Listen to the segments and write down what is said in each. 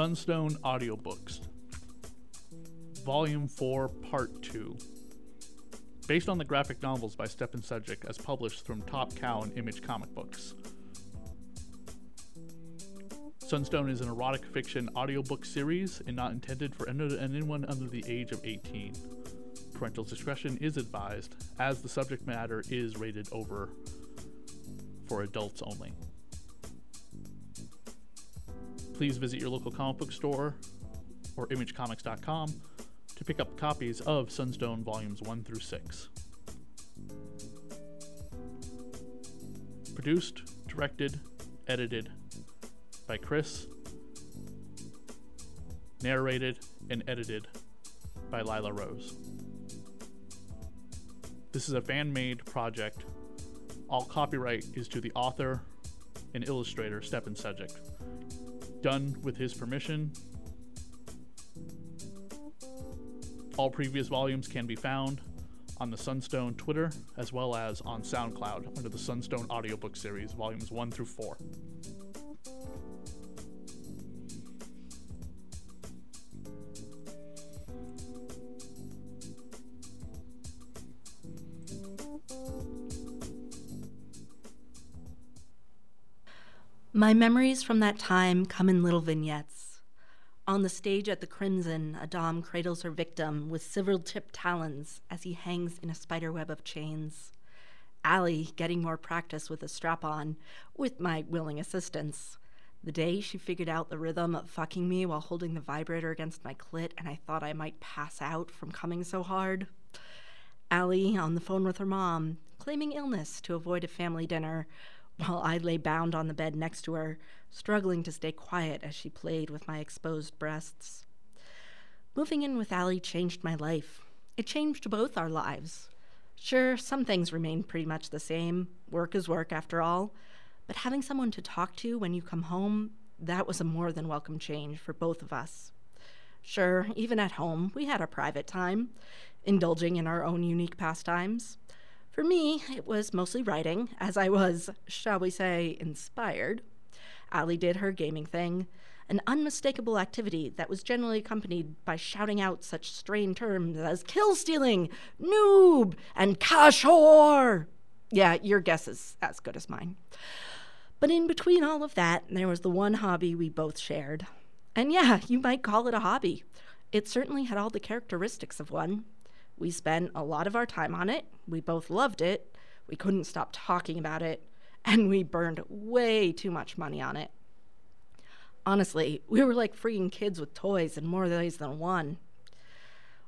Sunstone Audiobooks, Volume 4, Part 2. Based on the graphic novels by Stjepan Šejić as published from Top Cow and Image Comic Books. Sunstone is an erotic fiction audiobook series and not intended for anyone under the age of 18. Parental discretion is advised, as the subject matter is rated over for adults only please visit your local comic book store or imagecomics.com to pick up copies of Sunstone Volumes 1 through 6. Produced, directed, edited by Chris. Narrated and edited by Lila Rose. This is a fan made project. All copyright is to the author and illustrator Stjepan Šejić done with his permission. All previous volumes can be found on the Sunstone Twitter as well as on SoundCloud under the Sunstone Audiobook Series, volumes 1 through 4. My memories from that time come in little vignettes. On the stage at the Crimson, a Dom cradles her victim with silver tipped talons as he hangs in a spiderweb of chains. Allie getting more practice with a strap on, with my willing assistance. The day she figured out the rhythm of fucking me while holding the vibrator against my clit and I thought I might pass out from coming so hard. Allie on the phone with her mom, claiming illness to avoid a family dinner, while I lay bound on the bed next to her, struggling to stay quiet as she played with my exposed breasts. Moving in with Allie changed my life. It changed both our lives. Sure, some things remained pretty much the same. Work is work, after all. But having someone to talk to when you come home, that was a more than welcome change for both of us. Sure, even at home, we had our private time, indulging in our own unique pastimes. For me, it was mostly writing, as I was, shall we say, inspired. Allie did her gaming thing, an unmistakable activity that was generally accompanied by shouting out such strained terms as kill stealing, noob, and kashor. Yeah, your guess is as good as mine. But in between all of that, there was the one hobby we both shared. And yeah, you might call it a hobby. It certainly had all the characteristics of one. We spent a lot of our time on it. We both loved it. We couldn't stop talking about it. And we burned way too much money on it. Honestly, we were like freaking kids with toys in more ways than one.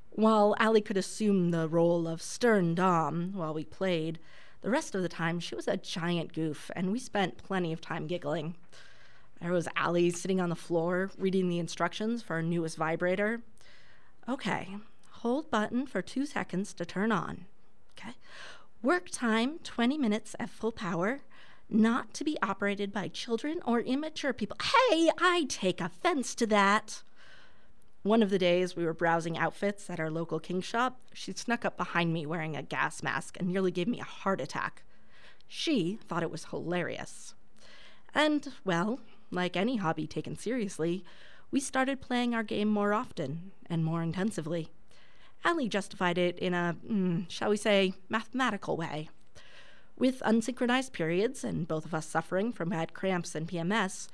While Allie could assume the role of stern Dom while we played, the rest of the time she was a giant goof, and we spent plenty of time giggling. There was Allie sitting on the floor reading the instructions for our newest vibrator. Okay, hold button for two seconds to turn on. Okay. Work time 20 minutes at full power, not to be operated by children or immature people. Hey, I take offense to that. One of the days we were browsing outfits at our local king shop, she snuck up behind me wearing a gas mask and nearly gave me a heart attack. She thought it was hilarious. And, well, like any hobby taken seriously, we started playing our game more often and more intensively. Allie justified it in a, mm, shall we say, mathematical way. With unsynchronized periods and both of us suffering from bad cramps and PMS,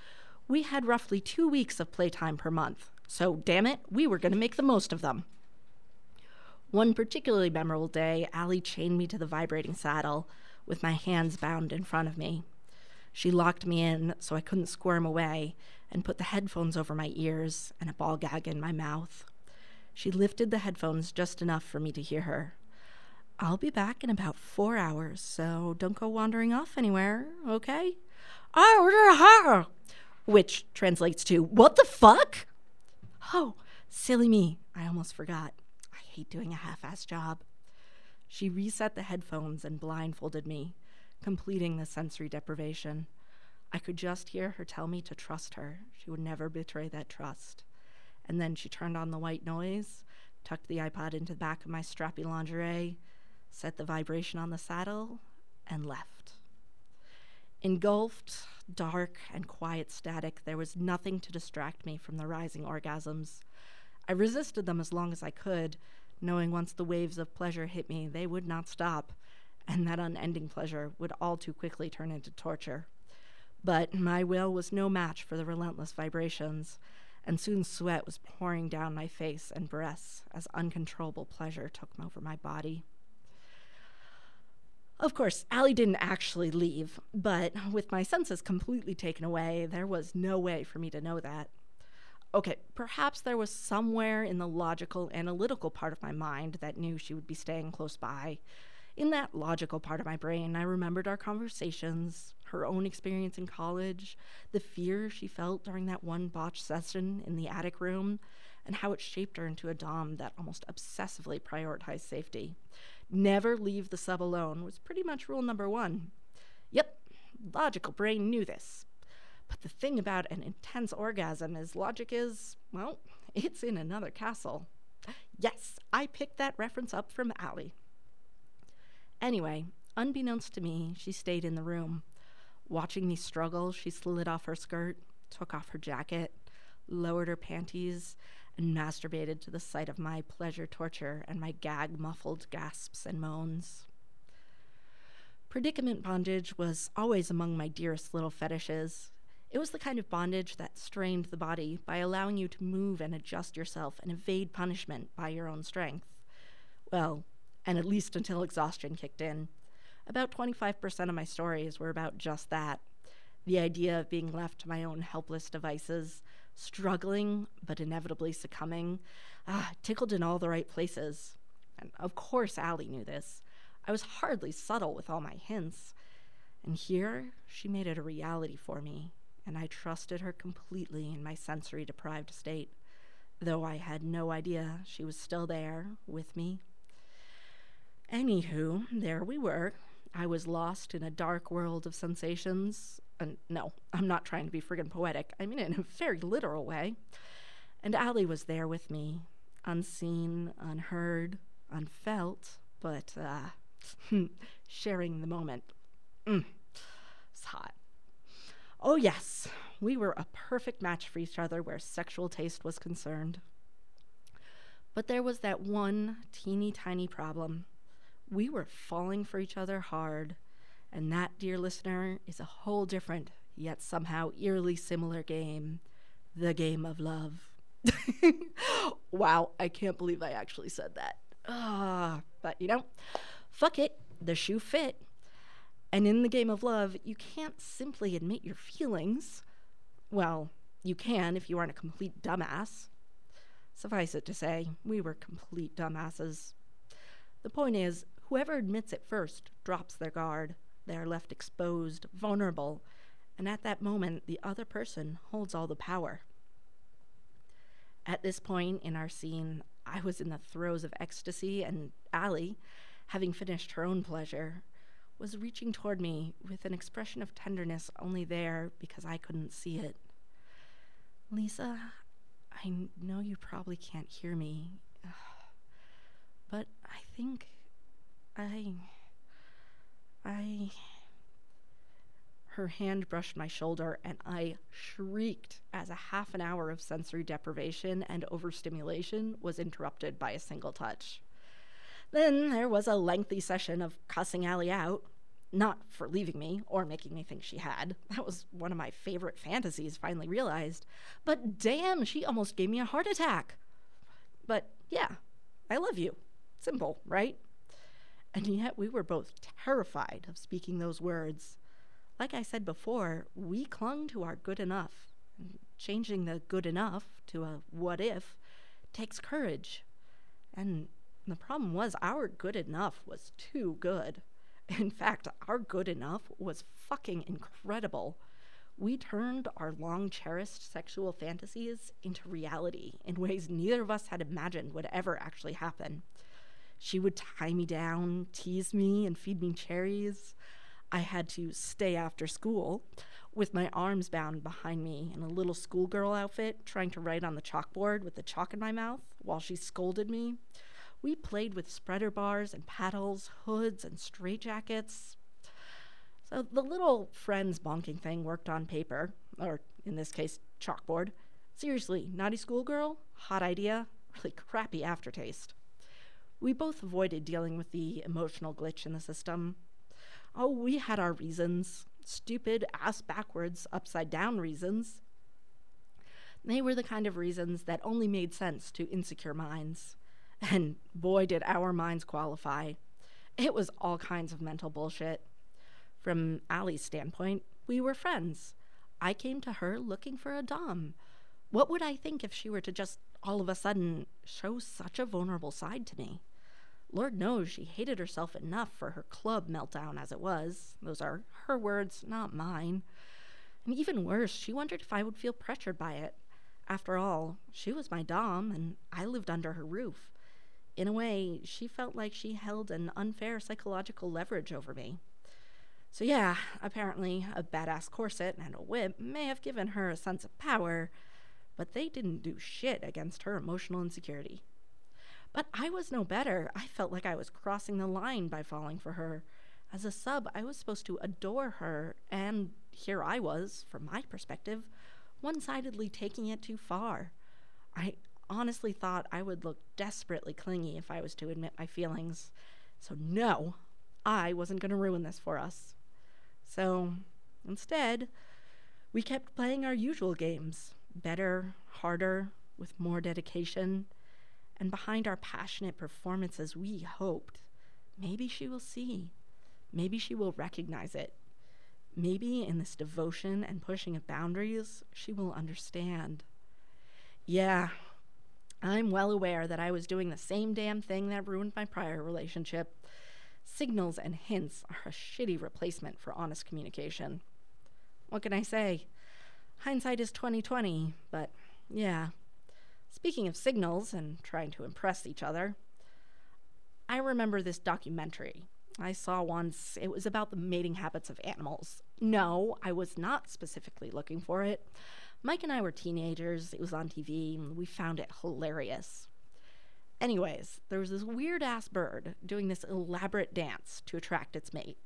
we had roughly two weeks of playtime per month. So, damn it, we were going to make the most of them. One particularly memorable day, Allie chained me to the vibrating saddle with my hands bound in front of me. She locked me in so I couldn't squirm away and put the headphones over my ears and a ball gag in my mouth. She lifted the headphones just enough for me to hear her. I'll be back in about four hours, so don't go wandering off anywhere, okay? Oh, which translates to, What the fuck? Oh, silly me. I almost forgot. I hate doing a half assed job. She reset the headphones and blindfolded me, completing the sensory deprivation. I could just hear her tell me to trust her. She would never betray that trust. And then she turned on the white noise, tucked the iPod into the back of my strappy lingerie, set the vibration on the saddle, and left. Engulfed, dark, and quiet static, there was nothing to distract me from the rising orgasms. I resisted them as long as I could, knowing once the waves of pleasure hit me, they would not stop, and that unending pleasure would all too quickly turn into torture. But my will was no match for the relentless vibrations, and soon sweat was pouring down my face and breasts as uncontrollable pleasure took over my body. Of course, Allie didn't actually leave, but with my senses completely taken away, there was no way for me to know that. Okay, perhaps there was somewhere in the logical, analytical part of my mind that knew she would be staying close by. In that logical part of my brain, I remembered our conversations, her own experience in college, the fear she felt during that one botched session in the attic room, and how it shaped her into a Dom that almost obsessively prioritized safety never leave the sub alone was pretty much rule number one. Yep, logical brain knew this. But the thing about an intense orgasm is logic is, well, it's in another castle. Yes, I picked that reference up from Allie. Anyway, unbeknownst to me, she stayed in the room. Watching me struggle, she slid off her skirt, took off her jacket, lowered her panties, and masturbated to the sight of my pleasure torture and my gag muffled gasps and moans. Predicament bondage was always among my dearest little fetishes. It was the kind of bondage that strained the body by allowing you to move and adjust yourself and evade punishment by your own strength. Well, and at least until exhaustion kicked in. About 25% of my stories were about just that the idea of being left to my own helpless devices, struggling but inevitably succumbing, ah, tickled in all the right places. And of course, Allie knew this. I was hardly subtle with all my hints. And here, she made it a reality for me, and I trusted her completely in my sensory deprived state, though I had no idea she was still there with me. Anywho, there we were. I was lost in a dark world of sensations, and no, I'm not trying to be friggin' poetic. I mean it in a very literal way. And Allie was there with me, unseen, unheard, unfelt, but uh, sharing the moment. Mm, it's hot. Oh, yes, we were a perfect match for each other where sexual taste was concerned. But there was that one teeny tiny problem. We were falling for each other hard and that, dear listener, is a whole different, yet somehow eerily similar game the game of love. wow, I can't believe I actually said that. Ah, but you know, fuck it, the shoe fit. And in the game of love, you can't simply admit your feelings. Well, you can if you aren't a complete dumbass. Suffice it to say, we were complete dumbasses. The point is, whoever admits it first drops their guard. They are left exposed, vulnerable, and at that moment, the other person holds all the power. At this point in our scene, I was in the throes of ecstasy, and Allie, having finished her own pleasure, was reaching toward me with an expression of tenderness only there because I couldn't see it. Lisa, I know you probably can't hear me, but I think I. I. Her hand brushed my shoulder, and I shrieked as a half an hour of sensory deprivation and overstimulation was interrupted by a single touch. Then there was a lengthy session of cussing Allie out, not for leaving me or making me think she had. That was one of my favorite fantasies, finally realized. But damn, she almost gave me a heart attack. But yeah, I love you. Simple, right? And yet we were both terrified of speaking those words. Like I said before, we clung to our good enough. Changing the good enough to a what if takes courage. And the problem was, our good enough was too good. In fact, our good enough was fucking incredible. We turned our long cherished sexual fantasies into reality in ways neither of us had imagined would ever actually happen. She would tie me down, tease me, and feed me cherries. I had to stay after school with my arms bound behind me in a little schoolgirl outfit, trying to write on the chalkboard with the chalk in my mouth while she scolded me. We played with spreader bars and paddles, hoods and straitjackets. So the little friends bonking thing worked on paper, or in this case, chalkboard. Seriously, naughty schoolgirl? Hot idea? Really crappy aftertaste. We both avoided dealing with the emotional glitch in the system. Oh, we had our reasons stupid, ass backwards, upside down reasons. They were the kind of reasons that only made sense to insecure minds. And boy, did our minds qualify. It was all kinds of mental bullshit. From Allie's standpoint, we were friends. I came to her looking for a Dom. What would I think if she were to just all of a sudden show such a vulnerable side to me? Lord knows she hated herself enough for her club meltdown as it was. Those are her words, not mine. And even worse, she wondered if I would feel pressured by it. After all, she was my Dom, and I lived under her roof. In a way, she felt like she held an unfair psychological leverage over me. So, yeah, apparently a badass corset and a whip may have given her a sense of power, but they didn't do shit against her emotional insecurity. But I was no better. I felt like I was crossing the line by falling for her. As a sub, I was supposed to adore her, and here I was, from my perspective, one sidedly taking it too far. I honestly thought I would look desperately clingy if I was to admit my feelings. So, no, I wasn't going to ruin this for us. So, instead, we kept playing our usual games better, harder, with more dedication. And behind our passionate performances, we hoped maybe she will see. Maybe she will recognize it. Maybe in this devotion and pushing of boundaries, she will understand. Yeah, I'm well aware that I was doing the same damn thing that ruined my prior relationship. Signals and hints are a shitty replacement for honest communication. What can I say? Hindsight is 2020, but yeah, Speaking of signals and trying to impress each other, I remember this documentary I saw once. It was about the mating habits of animals. No, I was not specifically looking for it. Mike and I were teenagers. It was on TV, and we found it hilarious. Anyways, there was this weird ass bird doing this elaborate dance to attract its mate.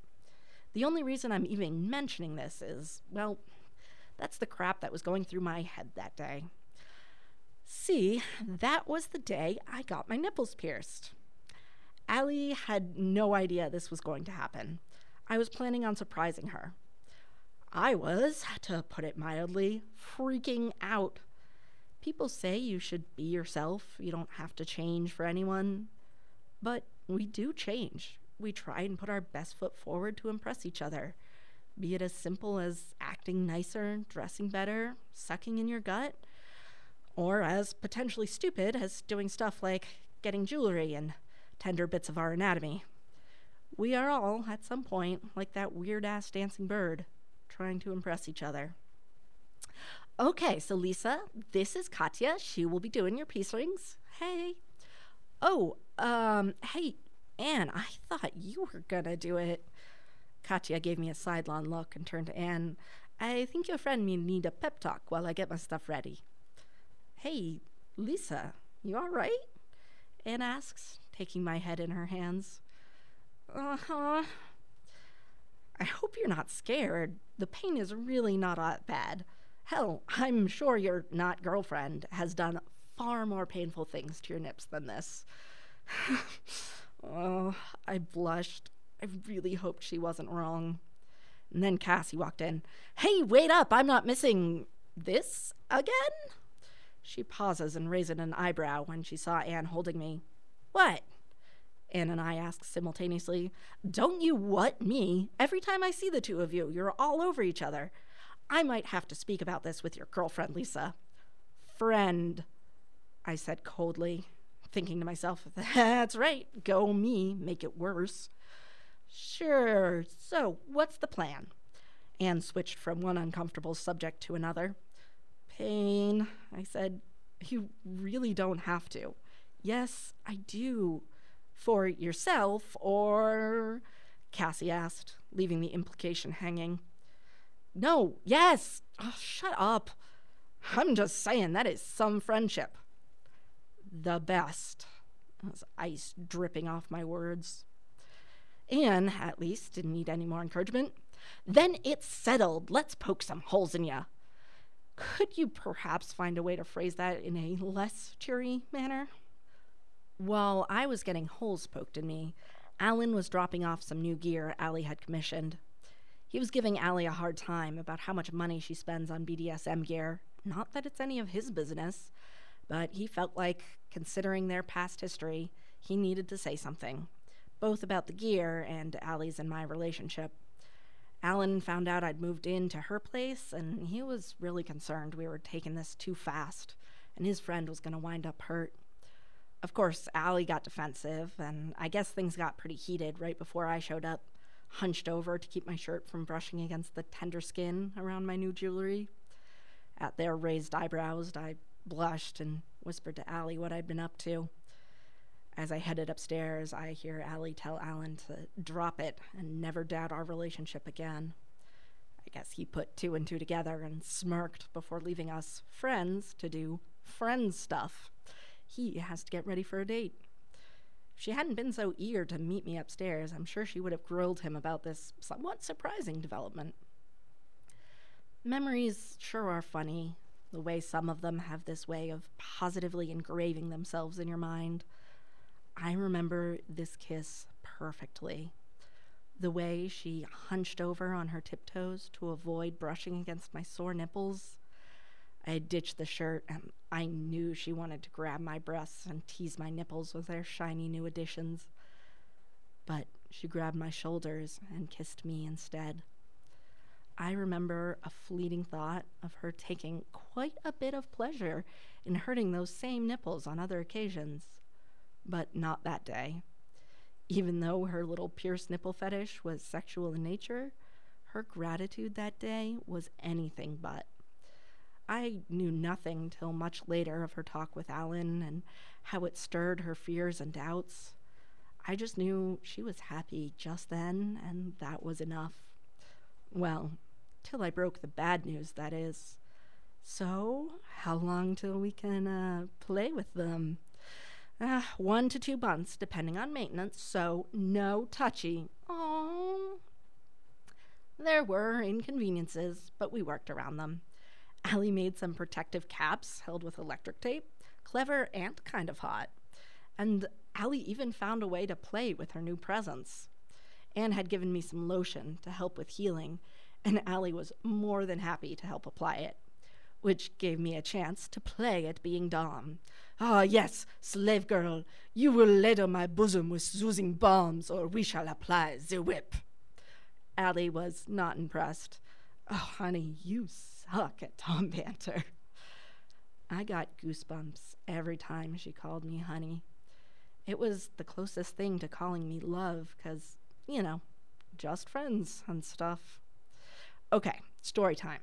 The only reason I'm even mentioning this is, well, that's the crap that was going through my head that day. See, that was the day I got my nipples pierced. Allie had no idea this was going to happen. I was planning on surprising her. I was, to put it mildly, freaking out. People say you should be yourself, you don't have to change for anyone. But we do change. We try and put our best foot forward to impress each other. Be it as simple as acting nicer, dressing better, sucking in your gut, or as potentially stupid as doing stuff like getting jewelry and tender bits of our anatomy. We are all, at some point, like that weird ass dancing bird, trying to impress each other. Okay, so Lisa, this is Katya. She will be doing your piercings. Hey. Oh, um, hey, Anne, I thought you were gonna do it. Katya gave me a sidelong look and turned to Anne. I think your friend may need a pep talk while I get my stuff ready. Hey, Lisa, you all right? Anne asks, taking my head in her hands. Uh huh. I hope you're not scared. The pain is really not that bad. Hell, I'm sure your not girlfriend has done far more painful things to your nips than this. oh, I blushed. I really hoped she wasn't wrong. And then Cassie walked in. Hey, wait up! I'm not missing this again? She pauses and raises an eyebrow when she saw Anne holding me. What? Anne and I ask simultaneously. Don't you what me? Every time I see the two of you, you're all over each other. I might have to speak about this with your girlfriend, Lisa. Friend, I said coldly. thinking to myself, that's right, go me, make it worse. Sure, so what's the plan? Anne switched from one uncomfortable subject to another. Pain, I said. You really don't have to. Yes, I do. For yourself, or. Cassie asked, leaving the implication hanging. No, yes. Oh, shut up. I'm just saying that is some friendship. The best. As ice dripping off my words. Anne, at least, didn't need any more encouragement. Then it's settled. Let's poke some holes in ya. Could you perhaps find a way to phrase that in a less cheery manner? While I was getting holes poked in me, Alan was dropping off some new gear Allie had commissioned. He was giving Allie a hard time about how much money she spends on BDSM gear. Not that it's any of his business, but he felt like, considering their past history, he needed to say something, both about the gear and Allie's and my relationship. Alan found out I'd moved into her place, and he was really concerned we were taking this too fast, and his friend was going to wind up hurt. Of course, Allie got defensive, and I guess things got pretty heated right before I showed up, hunched over to keep my shirt from brushing against the tender skin around my new jewelry. At their raised eyebrows, I blushed and whispered to Allie what I'd been up to. As I headed upstairs, I hear Allie tell Alan to drop it and never doubt our relationship again. I guess he put two and two together and smirked before leaving us friends to do friend stuff. He has to get ready for a date. If she hadn't been so eager to meet me upstairs, I'm sure she would have grilled him about this somewhat surprising development. Memories sure are funny, the way some of them have this way of positively engraving themselves in your mind. I remember this kiss perfectly. The way she hunched over on her tiptoes to avoid brushing against my sore nipples. I had ditched the shirt, and I knew she wanted to grab my breasts and tease my nipples with their shiny new additions. But she grabbed my shoulders and kissed me instead. I remember a fleeting thought of her taking quite a bit of pleasure in hurting those same nipples on other occasions but not that day. Even though her little pierced nipple fetish was sexual in nature, her gratitude that day was anything but. I knew nothing till much later of her talk with Alan and how it stirred her fears and doubts. I just knew she was happy just then, and that was enough. Well, till I broke the bad news, that is. So, how long till we can uh, play with them? Uh, one to two months, depending on maintenance, so no touchy. Oh. There were inconveniences, but we worked around them. Allie made some protective caps held with electric tape, clever and kind of hot. And Allie even found a way to play with her new presents. Anne had given me some lotion to help with healing, and Allie was more than happy to help apply it, which gave me a chance to play at being Dom. Ah, yes, slave girl, you will ladle my bosom with oozing bombs, or we shall apply the whip. Allie was not impressed. Oh, honey, you suck at Dom banter. I got goosebumps every time she called me honey. It was the closest thing to calling me love, because, you know, just friends and stuff. Okay, story time.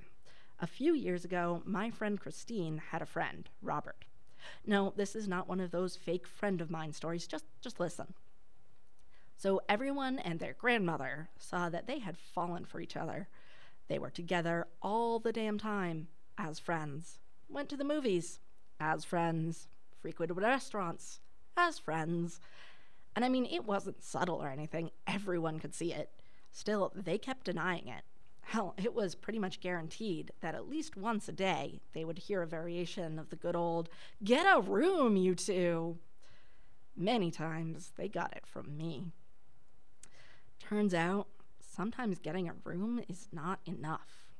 A few years ago, my friend Christine had a friend, Robert. No, this is not one of those fake friend of mine stories. Just just listen. So everyone and their grandmother saw that they had fallen for each other. They were together all the damn time as friends. Went to the movies as friends. Frequented restaurants as friends. And I mean, it wasn't subtle or anything. Everyone could see it. Still, they kept denying it. Hell, it was pretty much guaranteed that at least once a day they would hear a variation of the good old, Get a room, you two! Many times they got it from me. Turns out, sometimes getting a room is not enough.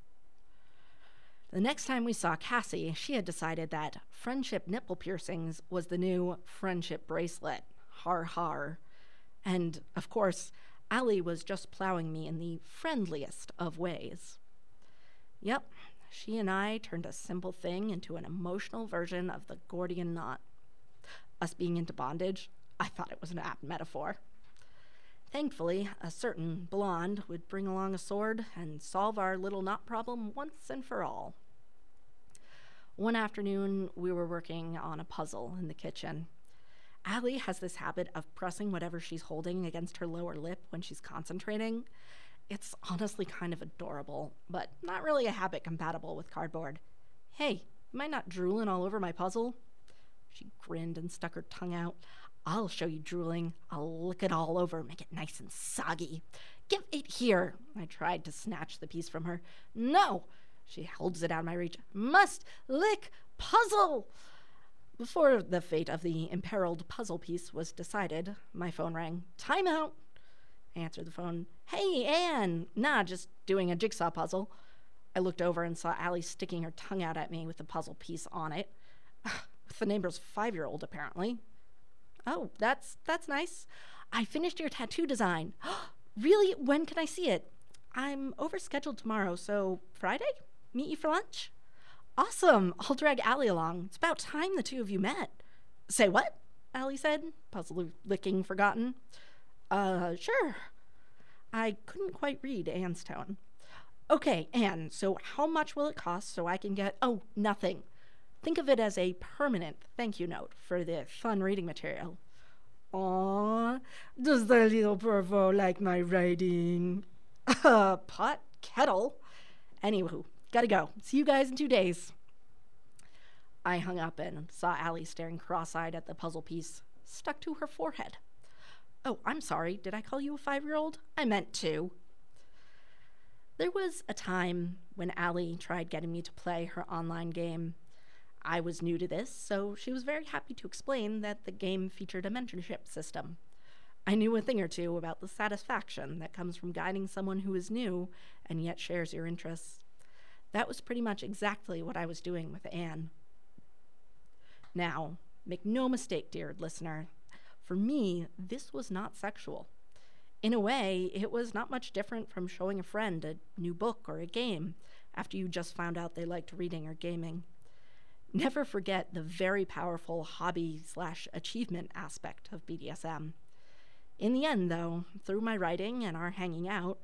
The next time we saw Cassie, she had decided that friendship nipple piercings was the new friendship bracelet. Har har. And of course, Allie was just plowing me in the friendliest of ways. Yep, she and I turned a simple thing into an emotional version of the Gordian knot. us being into bondage, I thought it was an apt metaphor. Thankfully, a certain blonde would bring along a sword and solve our little knot problem once and for all. One afternoon, we were working on a puzzle in the kitchen. Allie has this habit of pressing whatever she's holding against her lower lip when she's concentrating. It's honestly kind of adorable, but not really a habit compatible with cardboard. Hey, am I not drooling all over my puzzle? She grinned and stuck her tongue out. I'll show you drooling. I'll lick it all over, make it nice and soggy. Give it here. I tried to snatch the piece from her. No! She holds it out of my reach. Must lick puzzle! Before the fate of the imperiled puzzle piece was decided, my phone rang. Time out! I answered the phone. Hey, Anne! Nah, just doing a jigsaw puzzle. I looked over and saw Allie sticking her tongue out at me with the puzzle piece on it. with the neighbor's five year old, apparently. Oh, that's that's nice. I finished your tattoo design. really? When can I see it? I'm overscheduled tomorrow, so Friday? Meet you for lunch? Awesome. I'll drag Allie along. It's about time the two of you met. Say what? Allie said, puzzle licking forgotten. Uh, sure. I couldn't quite read Anne's tone. Okay, Anne, so how much will it cost so I can get. Oh, nothing. Think of it as a permanent thank you note for the fun reading material. Aw, does the little pervo like my writing? Uh, pot, kettle. Anywho, gotta go. See you guys in two days. I hung up and saw Allie staring cross eyed at the puzzle piece stuck to her forehead. Oh, I'm sorry. Did I call you a five year old? I meant to. There was a time when Allie tried getting me to play her online game I was new to this, so she was very happy to explain that the game featured a mentorship system. I knew a thing or two about the satisfaction that comes from guiding someone who is new and yet shares your interests. That was pretty much exactly what I was doing with Anne. Now, make no mistake, dear listener, for me, this was not sexual. In a way, it was not much different from showing a friend a new book or a game after you just found out they liked reading or gaming. Never forget the very powerful hobby slash achievement aspect of BDSM. In the end, though, through my writing and our hanging out,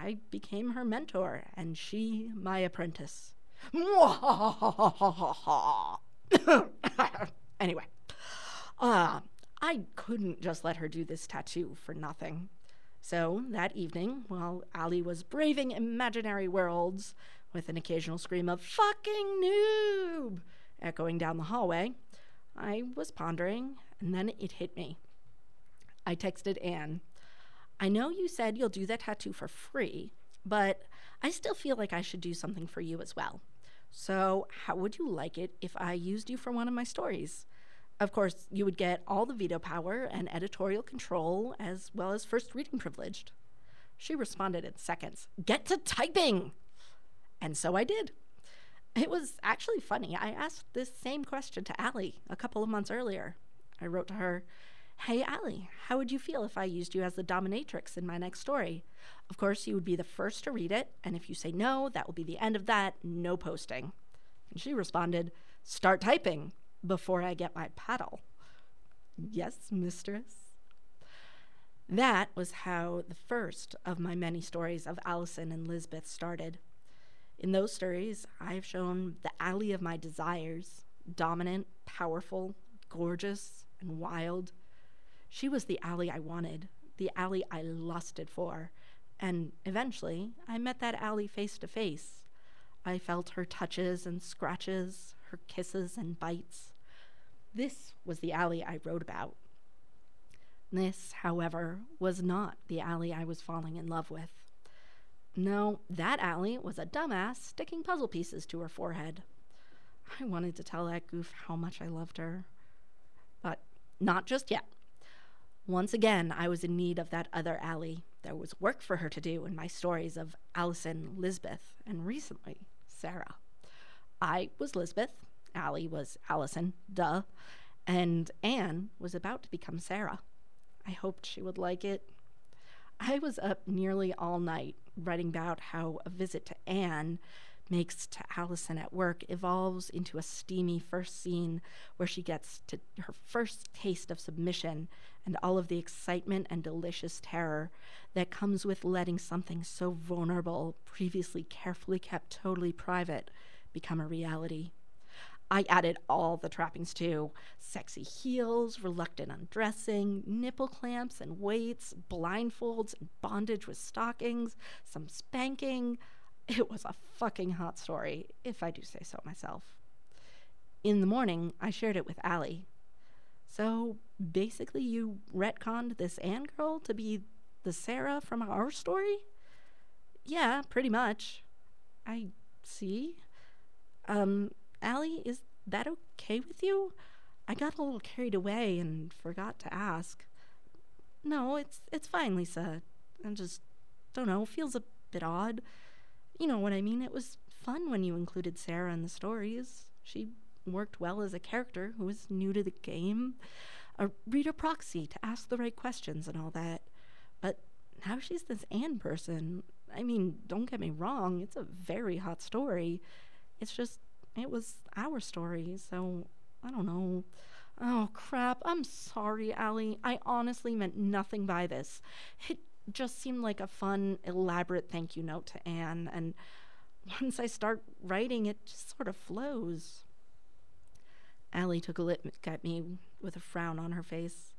I became her mentor and she my apprentice. anyway, uh, I couldn't just let her do this tattoo for nothing. So that evening, while Allie was braving imaginary worlds with an occasional scream of fucking noob, echoing down the hallway, I was pondering, and then it hit me. I texted Anne. I know you said you'll do that tattoo for free, but I still feel like I should do something for you as well. So, how would you like it if I used you for one of my stories? Of course, you would get all the veto power and editorial control, as well as first reading privileged. She responded in seconds Get to typing! And so I did. It was actually funny. I asked this same question to Allie a couple of months earlier. I wrote to her, Hey, Allie, how would you feel if I used you as the dominatrix in my next story? Of course, you would be the first to read it, and if you say no, that will be the end of that, no posting. And she responded, Start typing before I get my paddle. Yes, mistress. That was how the first of my many stories of Allison and Lisbeth started. In those stories, I've shown the Allie of my desires dominant, powerful, gorgeous, and wild. She was the Allie I wanted, the Allie I lusted for. And eventually, I met that Allie face to face. I felt her touches and scratches, her kisses and bites. This was the Allie I wrote about. This, however, was not the Allie I was falling in love with. No, that Allie was a dumbass sticking puzzle pieces to her forehead. I wanted to tell that goof how much I loved her. But not just yet. Once again, I was in need of that other Allie. There was work for her to do in my stories of Allison, Lisbeth, and recently, Sarah. I was Lisbeth, Allie was Allison, duh, and Anne was about to become Sarah. I hoped she would like it. I was up nearly all night writing about how a visit to Anne makes to Allison at work evolves into a steamy first scene where she gets to her first taste of submission and all of the excitement and delicious terror that comes with letting something so vulnerable, previously carefully kept totally private, become a reality. I added all the trappings too sexy heels, reluctant undressing, nipple clamps and weights, blindfolds and bondage with stockings, some spanking. It was a fucking hot story, if I do say so myself. In the morning, I shared it with Allie. So basically, you retconned this Anne girl to be the Sarah from our story? Yeah, pretty much. I see. Um, Allie, is that okay with you? I got a little carried away and forgot to ask. No, it's it's fine, Lisa. I just don't know, feels a bit odd. You know what I mean? It was fun when you included Sarah in the stories. She worked well as a character who was new to the game, a reader proxy to ask the right questions and all that. But now she's this Anne person. I mean, don't get me wrong, it's a very hot story. It's just it was our story, so I don't know. Oh crap, I'm sorry, Allie. I honestly meant nothing by this. It just seemed like a fun, elaborate thank you note to Anne, and once I start writing, it just sort of flows. Allie took a look at me with a frown on her face.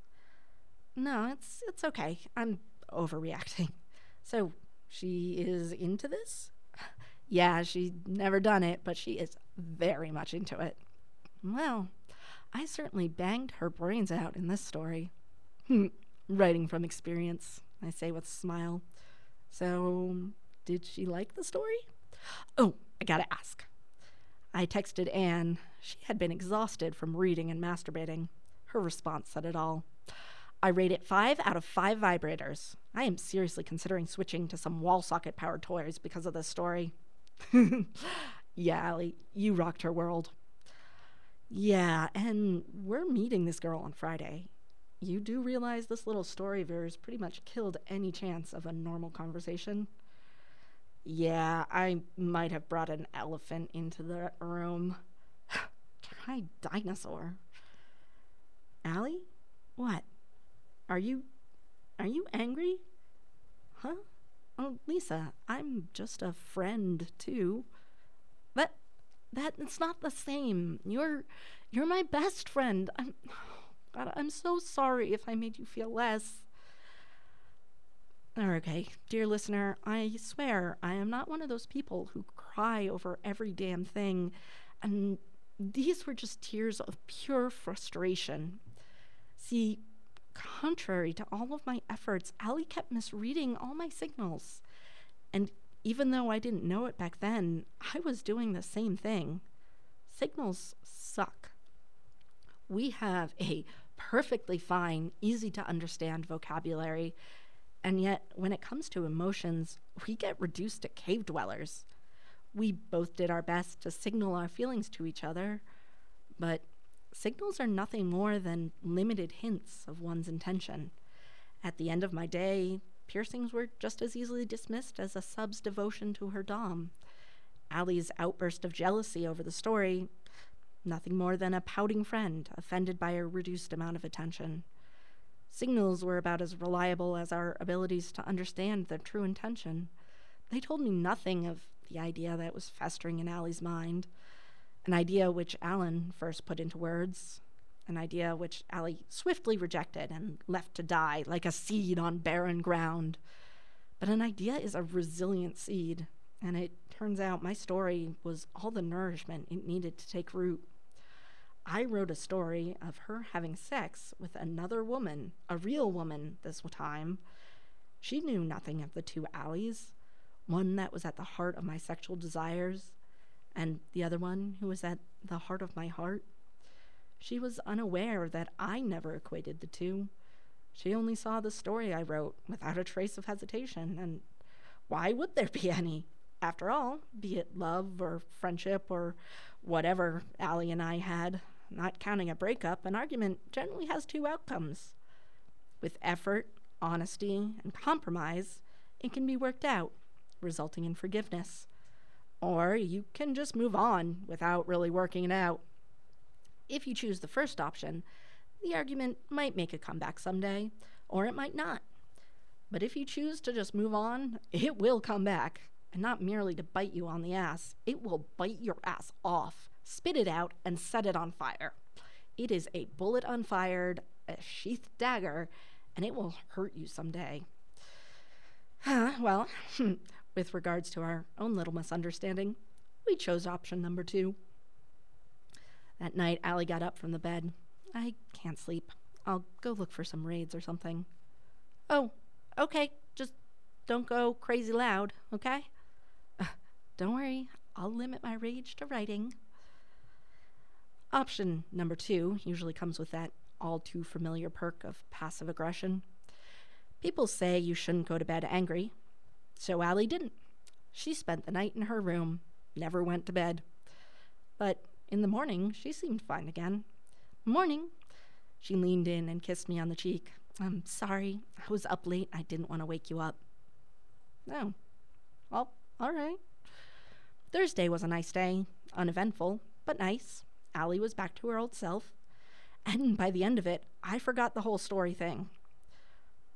No, it's it's okay. I'm overreacting. So she is into this? yeah, she's never done it, but she is very much into it. Well, I certainly banged her brains out in this story. Hmm, writing from experience, I say with a smile. So, did she like the story? Oh, I gotta ask. I texted Anne. She had been exhausted from reading and masturbating. Her response said it all. I rate it 5 out of 5 vibrators. I am seriously considering switching to some wall socket powered toys because of this story. yeah, Allie, you rocked her world. Yeah, and we're meeting this girl on Friday. You do realize this little story of yours pretty much killed any chance of a normal conversation? Yeah, I might have brought an elephant into the room. Try dinosaur. Allie? What? Are you. Are you angry? Huh? Oh, Lisa, I'm just a friend too. But that it's not the same. You're you're my best friend. I'm God, I'm so sorry if I made you feel less. Okay, dear listener, I swear I am not one of those people who cry over every damn thing. And these were just tears of pure frustration. See, contrary to all of my efforts, Allie kept misreading all my signals. And even though I didn't know it back then, I was doing the same thing. Signals suck. We have a perfectly fine, easy to understand vocabulary, and yet when it comes to emotions, we get reduced to cave dwellers. We both did our best to signal our feelings to each other, but signals are nothing more than limited hints of one's intention. At the end of my day, piercings were just as easily dismissed as a sub's devotion to her Dom. Allie's outburst of jealousy over the story, nothing more than a pouting friend offended by a reduced amount of attention. Signals were about as reliable as our abilities to understand their true intention. They told me nothing of the idea that was festering in Allie's mind an idea which Alan first put into words, an idea which Allie swiftly rejected and left to die like a seed on barren ground. But an idea is a resilient seed, and it turns out my story was all the nourishment it needed to take root. I wrote a story of her having sex with another woman, a real woman this time. She knew nothing of the two Allies, one that was at the heart of my sexual desires, and the other one who was at the heart of my heart. She was unaware that I never equated the two. She only saw the story I wrote without a trace of hesitation, and why would there be any? After all, be it love or friendship or whatever Allie and I had, not counting a breakup, an argument generally has two outcomes. With effort, honesty, and compromise, it can be worked out, resulting in forgiveness Or you can just move on without really working it out. If you choose the first option, the argument might make a comeback someday, or it might not. But if you choose to just move on, it will come back. And not merely to bite you on the ass, it will bite your ass off, spit it out, and set it on fire. It is a bullet unfired, a sheathed dagger, and it will hurt you someday. well, with regards to our own little misunderstanding, we chose option number two. That night, Allie got up from the bed. I can't sleep. I'll go look for some raids or something. Oh, okay. Just don't go crazy loud, okay? Uh, don't worry. I'll limit my rage to writing. Option number two usually comes with that all too familiar perk of passive aggression. People say you shouldn't go to bed angry, so Allie didn't. She spent the night in her room, never went to bed. But in the morning, she seemed fine again. Morning. She leaned in and kissed me on the cheek. I'm sorry. I was up late. I didn't want to wake you up. Oh. Well, all right. Thursday was a nice day. Uneventful, but nice. Allie was back to her old self. And by the end of it, I forgot the whole story thing.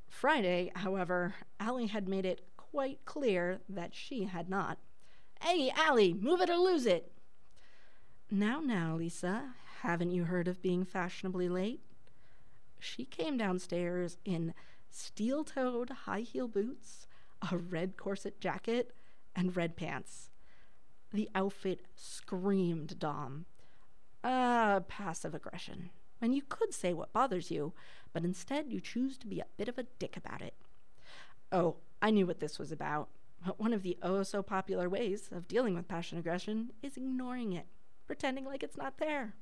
Friday, however, Allie had made it quite clear that she had not. Hey, Allie, move it or lose it. Now, now, Lisa, haven't you heard of being fashionably late? She came downstairs in steel toed high heel boots, a red corset jacket, and red pants. The outfit screamed Dom. Uh, passive aggression. And you could say what bothers you, but instead you choose to be a bit of a dick about it. Oh, I knew what this was about. But one of the oh so popular ways of dealing with passion aggression is ignoring it, pretending like it's not there.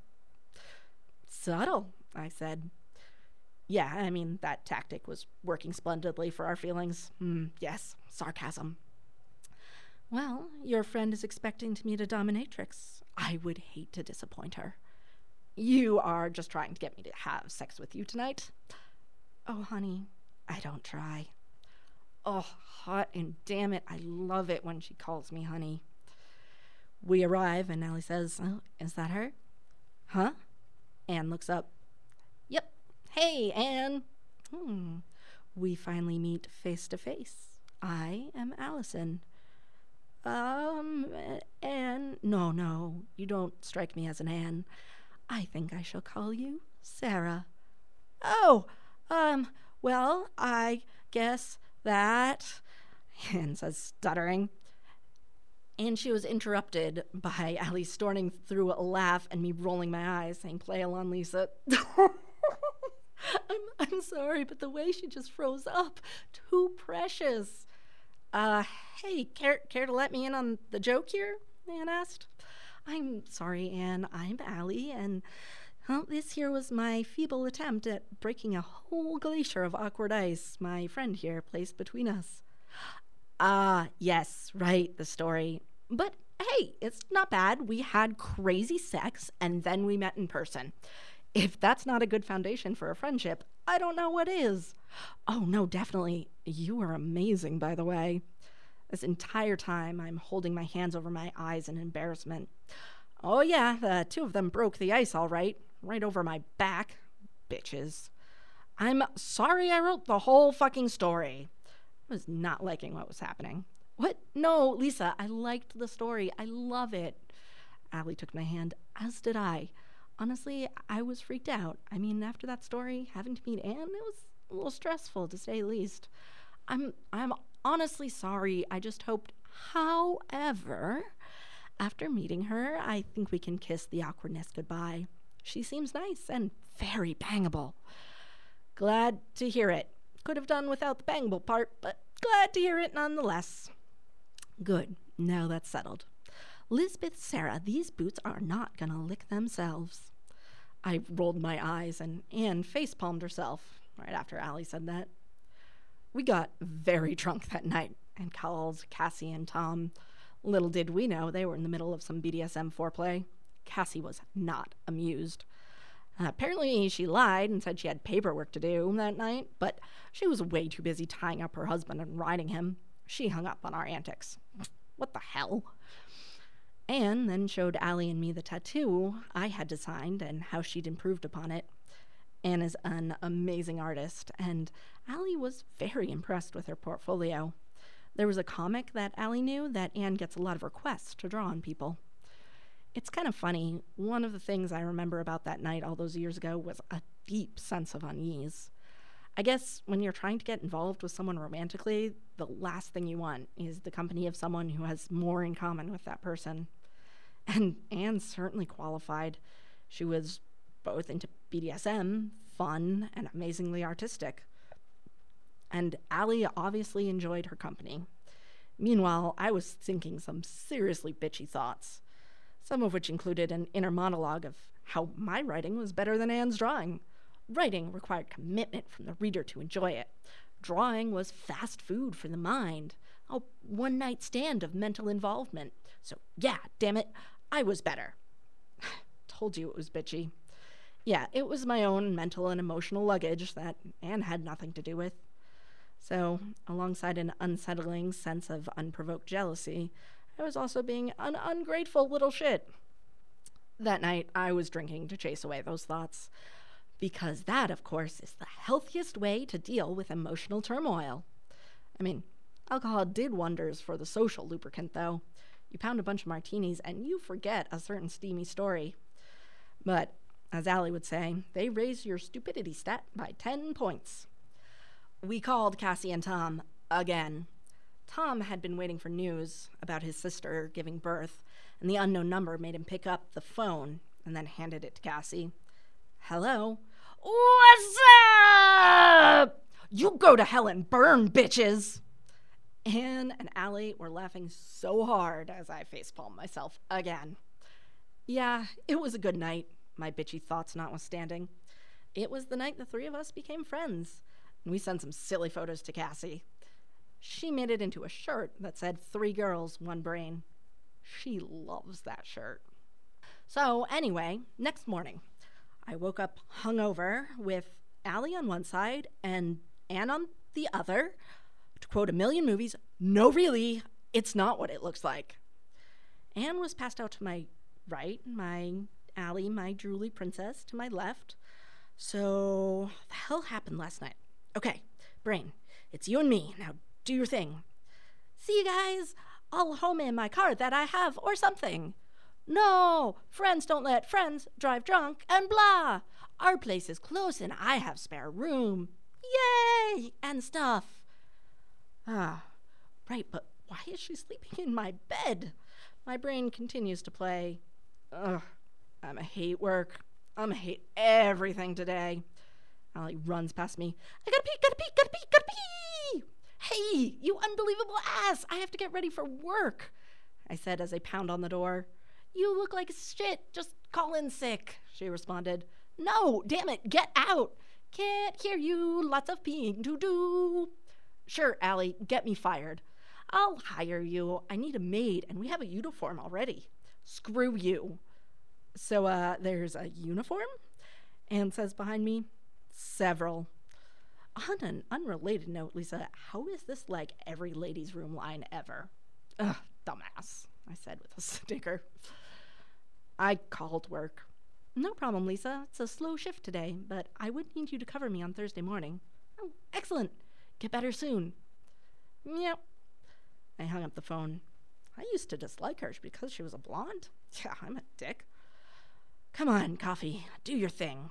Subtle, I said. Yeah, I mean, that tactic was working splendidly for our feelings. Mm, yes, sarcasm. Well, your friend is expecting to meet a dominatrix. I would hate to disappoint her. You are just trying to get me to have sex with you tonight. Oh, honey, I don't try. Oh, hot and damn it, I love it when she calls me honey. We arrive, and Allie says, oh, Is that her? Huh? Anne looks up. Yep. Hey, Anne. Hmm. We finally meet face to face. I am Allison. Um, Anne. No, no, you don't strike me as an Anne. I think I shall call you Sarah. Oh, um, well, I guess that. Anne says, stuttering. And she was interrupted by Allie storming through a laugh and me rolling my eyes, saying, Play along, Lisa. I'm, I'm sorry, but the way she just froze up, too precious. Uh, hey, care, care to let me in on the joke here? Anne asked. I'm sorry, Anne. I'm Allie, and well, this here was my feeble attempt at breaking a whole glacier of awkward ice my friend here placed between us. Ah, yes, right, the story. But hey, it's not bad. We had crazy sex and then we met in person. If that's not a good foundation for a friendship, I don't know what is. Oh, no, definitely. You are amazing, by the way. This entire time, I'm holding my hands over my eyes in embarrassment. Oh, yeah, the two of them broke the ice all right, right over my back. Bitches. I'm sorry I wrote the whole fucking story. I was not liking what was happening. What? No, Lisa, I liked the story. I love it. Allie took my hand, as did I. Honestly, I was freaked out. I mean, after that story, having to meet Anne, it was a little stressful to say the least. I'm I'm honestly sorry. I just hoped. However, after meeting her, I think we can kiss the awkwardness goodbye. She seems nice and very bangable. Glad to hear it. Could have done without the bangable part, but glad to hear it nonetheless. Good. Now that's settled. Lisbeth, Sarah, these boots are not gonna lick themselves. I rolled my eyes, and Anne face palmed herself right after Allie said that. We got very drunk that night and called Cassie and Tom. Little did we know they were in the middle of some BDSM foreplay. Cassie was not amused. Uh, apparently, she lied and said she had paperwork to do that night, but she was way too busy tying up her husband and riding him. She hung up on our antics. What the hell? Anne then showed Allie and me the tattoo I had designed and how she'd improved upon it. Anne is an amazing artist, and Allie was very impressed with her portfolio. There was a comic that Allie knew that Anne gets a lot of requests to draw on people. It's kind of funny. One of the things I remember about that night all those years ago was a deep sense of unease. I guess when you're trying to get involved with someone romantically, the last thing you want is the company of someone who has more in common with that person. And Anne certainly qualified. She was both into BDSM, fun, and amazingly artistic. And Allie obviously enjoyed her company. Meanwhile, I was thinking some seriously bitchy thoughts, some of which included an inner monologue of how my writing was better than Anne's drawing. Writing required commitment from the reader to enjoy it. Drawing was fast food for the mind, a one night stand of mental involvement. So, yeah, damn it, I was better. Told you it was bitchy. Yeah, it was my own mental and emotional luggage that Anne had nothing to do with. So, alongside an unsettling sense of unprovoked jealousy, I was also being an ungrateful little shit. That night, I was drinking to chase away those thoughts. Because that, of course, is the healthiest way to deal with emotional turmoil. I mean, alcohol did wonders for the social lubricant, though. You pound a bunch of martinis and you forget a certain steamy story. But, as Allie would say, they raise your stupidity stat by 10 points. We called Cassie and Tom again. Tom had been waiting for news about his sister giving birth, and the unknown number made him pick up the phone and then handed it to Cassie. Hello? What's up? You go to hell and burn, bitches! Anne and Allie were laughing so hard as I facepalmed myself again. Yeah, it was a good night, my bitchy thoughts notwithstanding. It was the night the three of us became friends, and we sent some silly photos to Cassie. She made it into a shirt that said Three Girls, One Brain. She loves that shirt. So, anyway, next morning, I woke up hungover with Allie on one side and Anne on the other. To quote a million movies, no, really, it's not what it looks like. Anne was passed out to my right, my Allie, my drooly princess, to my left. So, the hell happened last night? Okay, Brain, it's you and me. Now do your thing. See you guys. I'll home in my car that I have or something. No, friends don't let friends drive drunk and blah. Our place is close and I have spare room. Yay! And stuff. Ah, right, but why is she sleeping in my bed? My brain continues to play. Ugh, Um, I'm a hate work. I'm a hate everything today. Allie runs past me. I gotta pee, gotta pee, gotta pee, gotta pee! Hey, you unbelievable ass! I have to get ready for work, I said as I pound on the door. You look like shit. Just call in sick, she responded. No, damn it, get out! Can't hear you, lots of peeing to do. Sure, Allie, get me fired. I'll hire you. I need a maid, and we have a uniform already. Screw you. So, uh, there's a uniform? and says behind me. Several. On an unrelated note, Lisa, how is this like every ladies' room line ever? Ugh, dumbass, I said with a snicker. I called work. No problem, Lisa. It's a slow shift today, but I would need you to cover me on Thursday morning. Oh, excellent. Get better soon. Yep. I hung up the phone. I used to dislike her because she was a blonde. Yeah, I'm a dick. Come on, coffee. Do your thing.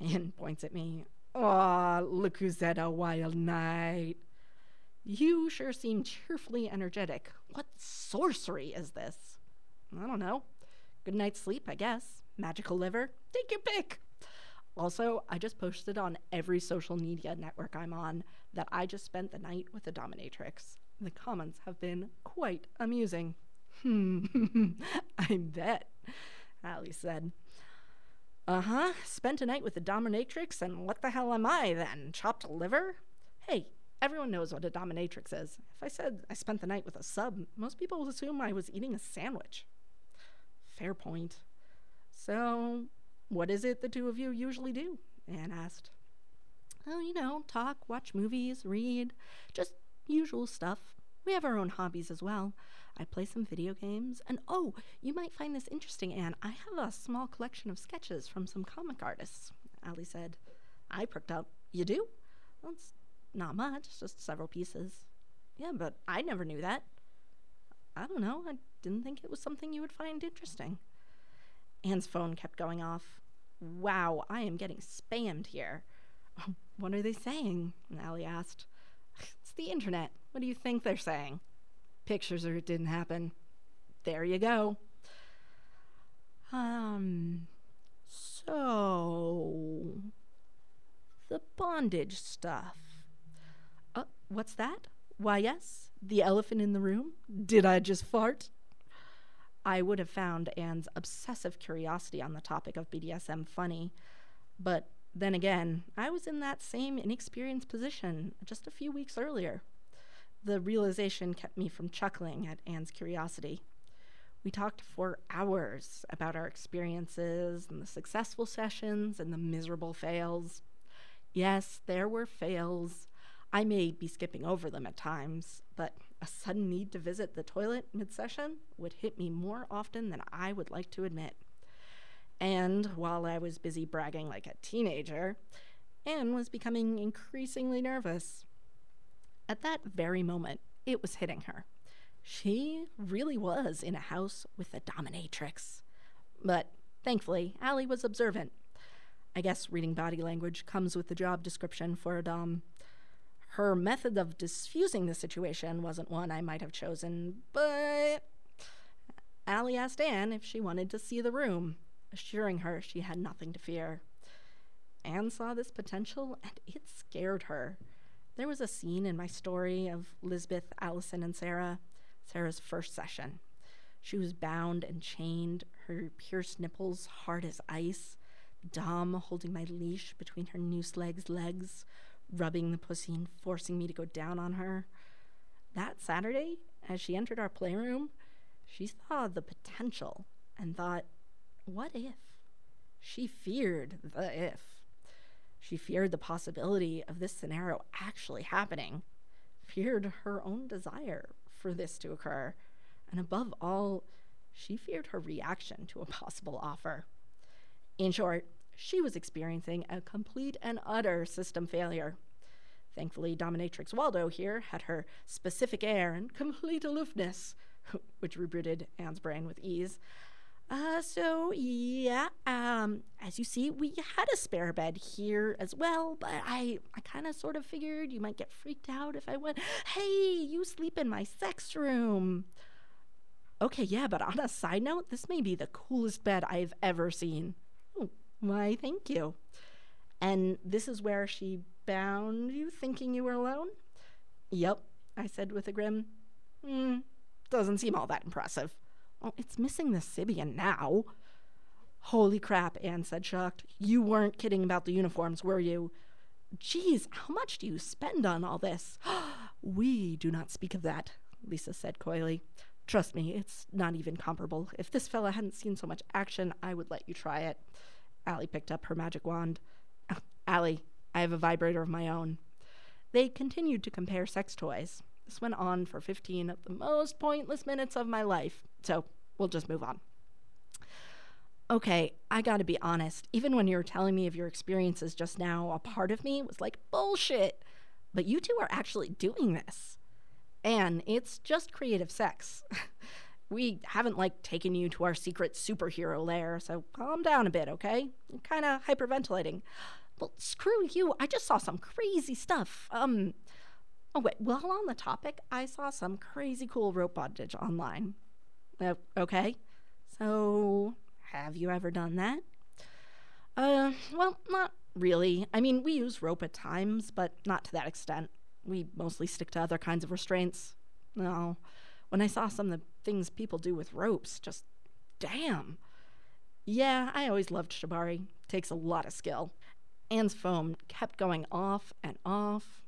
Anne points at me. Aw, look who's had a wild night. You sure seem cheerfully energetic. What sorcery is this? I don't know. Good night's sleep, I guess. Magical liver? Take your pick. Also, I just posted on every social media network I'm on that I just spent the night with a dominatrix. The comments have been quite amusing. Hmm, I bet, Allie said. Uh huh. Spent a night with a dominatrix, and what the hell am I then? Chopped liver? Hey, everyone knows what a dominatrix is. If I said I spent the night with a sub, most people would assume I was eating a sandwich. Fair point. So, what is it the two of you usually do? Anne asked. Oh, you know, talk, watch movies, read, just usual stuff. We have our own hobbies as well. I play some video games, and oh, you might find this interesting, Anne. I have a small collection of sketches from some comic artists. Allie said. I pricked up. You do? Well, it's not much, just several pieces. Yeah, but I never knew that. I don't know. I didn't think it was something you would find interesting. Anne's phone kept going off. Wow, I am getting spammed here. Oh, what are they saying? Allie asked. It's the internet. What do you think they're saying? Pictures or it didn't happen. There you go. Um, so. The bondage stuff. Uh, what's that? Why, yes, the elephant in the room. Did I just fart? I would have found Anne's obsessive curiosity on the topic of BDSM funny, but then again, I was in that same inexperienced position just a few weeks earlier. The realization kept me from chuckling at Anne's curiosity. We talked for hours about our experiences and the successful sessions and the miserable fails. Yes, there were fails. I may be skipping over them at times, but a sudden need to visit the toilet mid session would hit me more often than I would like to admit. And while I was busy bragging like a teenager, Anne was becoming increasingly nervous. At that very moment, it was hitting her. She really was in a house with a dominatrix. But thankfully, Allie was observant. I guess reading body language comes with the job description for a Dom. Her method of diffusing the situation wasn't one I might have chosen, but Allie asked Anne if she wanted to see the room, assuring her she had nothing to fear. Anne saw this potential and it scared her. There was a scene in my story of Lisbeth, Allison, and Sarah, Sarah's first session. She was bound and chained, her pierced nipples hard as ice, Dom holding my leash between her noose legs' legs, rubbing the pussy and forcing me to go down on her. That Saturday, as she entered our playroom, she saw the potential and thought, what if? She feared the if. She feared the possibility of this scenario actually happening, feared her own desire for this to occur, and above all, she feared her reaction to a possible offer. In short, she was experiencing a complete and utter system failure. Thankfully, Dominatrix Waldo here had her specific air and complete aloofness, which rebooted Anne's brain with ease. Uh, so yeah, um, as you see, we had a spare bed here as well, but I, I kind of sort of figured you might get freaked out if I went, hey, you sleep in my sex room. Okay, yeah, but on a side note, this may be the coolest bed I've ever seen. Oh, why, thank you. And this is where she bound you thinking you were alone? Yep, I said with a grin. Hmm, doesn't seem all that impressive. Well, it's missing the Sybian now. Holy crap, Anne said, shocked. You weren't kidding about the uniforms, were you? Geez, how much do you spend on all this? we do not speak of that, Lisa said coyly. Trust me, it's not even comparable. If this fella hadn't seen so much action, I would let you try it. Allie picked up her magic wand. Allie, I have a vibrator of my own. They continued to compare sex toys. This went on for 15 of the most pointless minutes of my life, so we'll just move on. Okay, I gotta be honest. Even when you were telling me of your experiences just now, a part of me was like, bullshit. But you two are actually doing this. And it's just creative sex. we haven't like taken you to our secret superhero lair, so calm down a bit, okay? You're kind of hyperventilating. Well, screw you. I just saw some crazy stuff. Um, Oh, wait, while on the topic, I saw some crazy cool rope bondage online. Okay, so have you ever done that? Uh, well, not really. I mean, we use rope at times, but not to that extent. We mostly stick to other kinds of restraints. No, when I saw some of the things people do with ropes, just damn. Yeah, I always loved Shibari. Takes a lot of skill. Anne's phone kept going off and off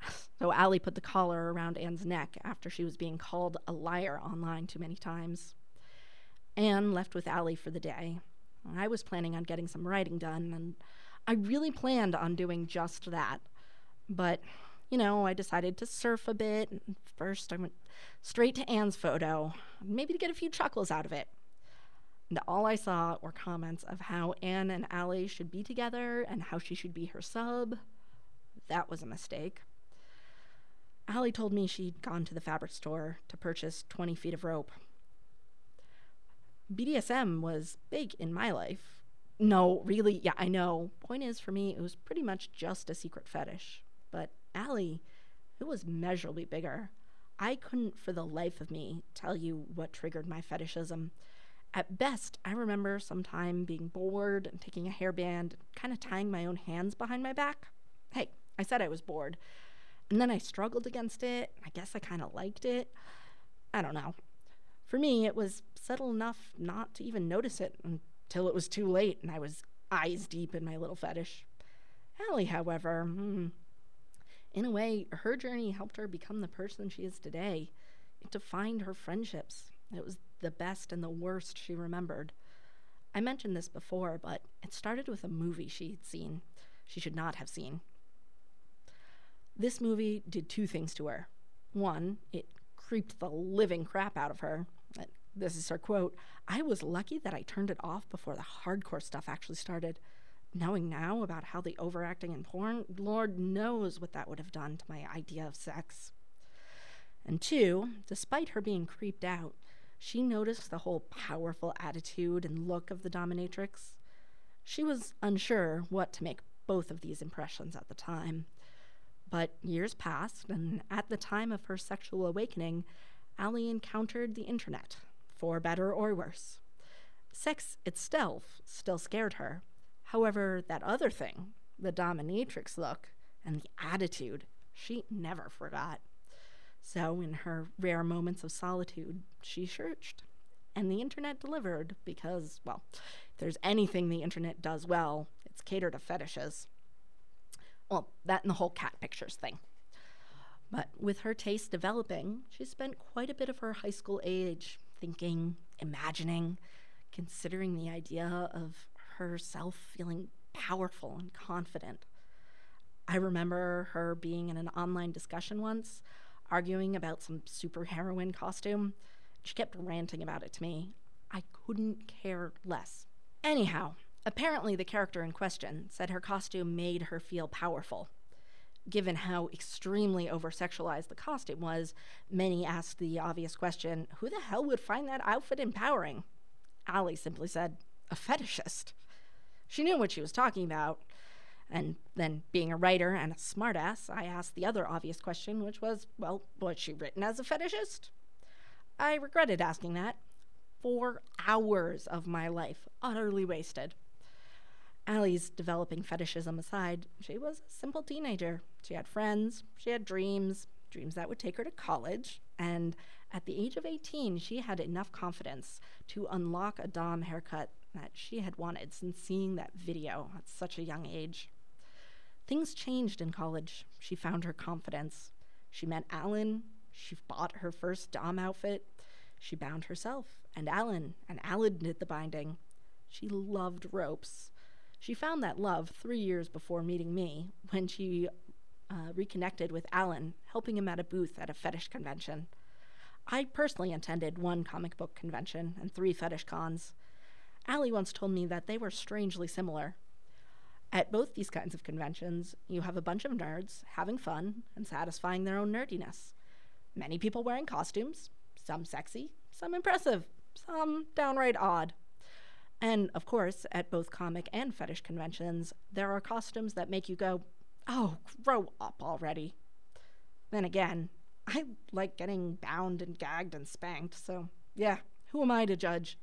so Allie put the collar around Anne's neck after she was being called a liar online too many times. Anne left with Allie for the day. I was planning on getting some writing done, and I really planned on doing just that. But you know, I decided to surf a bit. First, I went straight to Anne's photo, maybe to get a few chuckles out of it. And all I saw were comments of how Anne and Allie should be together and how she should be her sub. That was a mistake. Allie told me she'd gone to the fabric store to purchase 20 feet of rope. BDSM was big in my life. No, really, yeah, I know. Point is, for me, it was pretty much just a secret fetish. But Allie, it was measurably bigger. I couldn't for the life of me tell you what triggered my fetishism. At best, I remember sometime being bored and taking a hairband, kind of tying my own hands behind my back. Hey, I said I was bored. And then I struggled against it. I guess I kind of liked it. I don't know. For me, it was subtle enough not to even notice it until it was too late and I was eyes deep in my little fetish. Allie, however, hmm, in a way, her journey helped her become the person she is today. It defined her friendships. It was the best and the worst she remembered. I mentioned this before, but it started with a movie she had seen. She should not have seen. This movie did two things to her. One, it creeped the living crap out of her. This is her quote I was lucky that I turned it off before the hardcore stuff actually started. Knowing now about how the overacting in porn, Lord knows what that would have done to my idea of sex. And two, despite her being creeped out, she noticed the whole powerful attitude and look of the dominatrix. She was unsure what to make both of these impressions at the time. But years passed, and at the time of her sexual awakening, Allie encountered the internet, for better or worse. Sex itself still scared her. However, that other thing, the dominatrix look and the attitude, she never forgot. So, in her rare moments of solitude, she searched. And the internet delivered because, well, if there's anything the internet does well, it's cater to fetishes. Well, that and the whole cat pictures thing. But with her taste developing, she spent quite a bit of her high school age thinking, imagining, considering the idea of herself feeling powerful and confident. I remember her being in an online discussion once, arguing about some superheroine costume. She kept ranting about it to me. I couldn't care less. Anyhow, Apparently, the character in question said her costume made her feel powerful. Given how extremely over sexualized the costume was, many asked the obvious question who the hell would find that outfit empowering? Allie simply said, a fetishist. She knew what she was talking about. And then, being a writer and a smartass, I asked the other obvious question, which was, well, was she written as a fetishist? I regretted asking that. Four hours of my life utterly wasted. Allie's developing fetishism aside, she was a simple teenager. She had friends, she had dreams, dreams that would take her to college, and at the age of 18, she had enough confidence to unlock a Dom haircut that she had wanted since seeing that video at such a young age. Things changed in college. She found her confidence. She met Alan. She bought her first Dom outfit. She bound herself and Alan, and Alan did the binding. She loved ropes. She found that love three years before meeting me when she uh, reconnected with Alan, helping him at a booth at a fetish convention. I personally attended one comic book convention and three fetish cons. Allie once told me that they were strangely similar. At both these kinds of conventions, you have a bunch of nerds having fun and satisfying their own nerdiness. Many people wearing costumes, some sexy, some impressive, some downright odd. And of course, at both comic and fetish conventions, there are costumes that make you go, oh, grow up already. Then again, I like getting bound and gagged and spanked, so yeah, who am I to judge?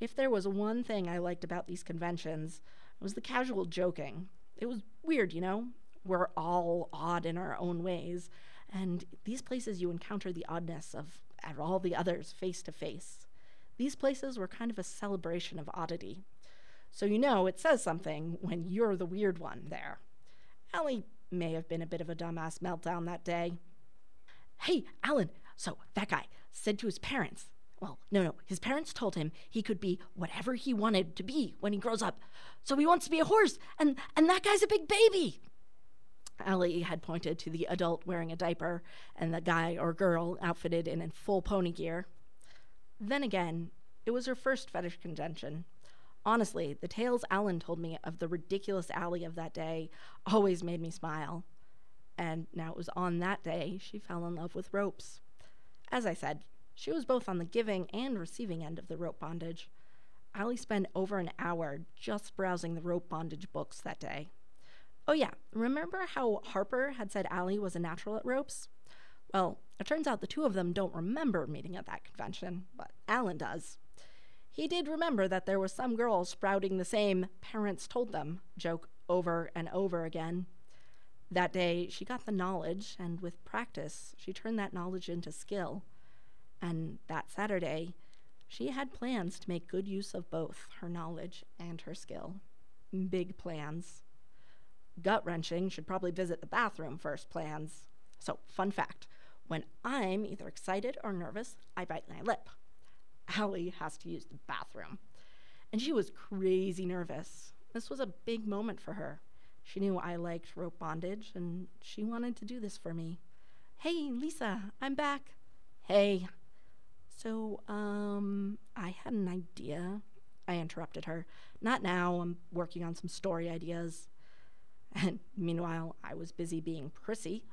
If there was one thing I liked about these conventions, it was the casual joking. It was weird, you know? We're all odd in our own ways, and these places you encounter the oddness of all the others face to face. These places were kind of a celebration of oddity. So you know it says something when you're the weird one there. Allie may have been a bit of a dumbass meltdown that day. Hey, Alan, so that guy said to his parents, well, no, no, his parents told him he could be whatever he wanted to be when he grows up. So he wants to be a horse, and, and that guy's a big baby. Allie had pointed to the adult wearing a diaper and the guy or girl outfitted in full pony gear. Then again, it was her first fetish convention. Honestly, the tales Alan told me of the ridiculous Allie of that day always made me smile. And now it was on that day she fell in love with ropes. As I said, she was both on the giving and receiving end of the rope bondage. Allie spent over an hour just browsing the rope bondage books that day. Oh, yeah, remember how Harper had said Allie was a natural at ropes? Well, it turns out the two of them don't remember meeting at that convention, but Alan does. He did remember that there was some girl sprouting the same parents told them joke over and over again. That day, she got the knowledge, and with practice, she turned that knowledge into skill. And that Saturday, she had plans to make good use of both her knowledge and her skill. Big plans. Gut wrenching should probably visit the bathroom first plans. So, fun fact when I'm either excited or nervous, I bite my lip. Allie has to use the bathroom. And she was crazy nervous. This was a big moment for her. She knew I liked rope bondage, and she wanted to do this for me. Hey, Lisa, I'm back. Hey. So, um, I had an idea. I interrupted her. Not now. I'm working on some story ideas. And meanwhile, I was busy being prissy.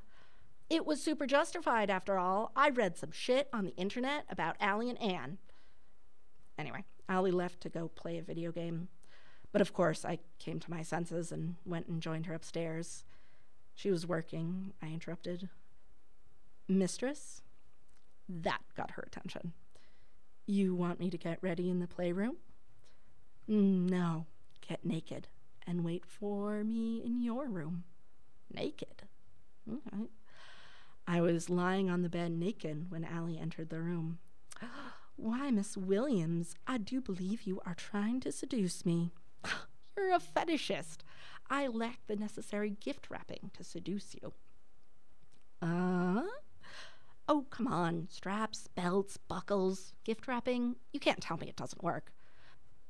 It was super justified, after all. I read some shit on the internet about Allie and Anne. Anyway, Allie left to go play a video game. But of course, I came to my senses and went and joined her upstairs. She was working. I interrupted. Mistress? That got her attention. You want me to get ready in the playroom? No, get naked and wait for me in your room. Naked? Okay. I was lying on the bed naked when Allie entered the room. Why, Miss Williams, I do believe you are trying to seduce me. You're a fetishist. I lack the necessary gift wrapping to seduce you. Uh? Oh, come on. Straps, belts, buckles, gift wrapping. You can't tell me it doesn't work.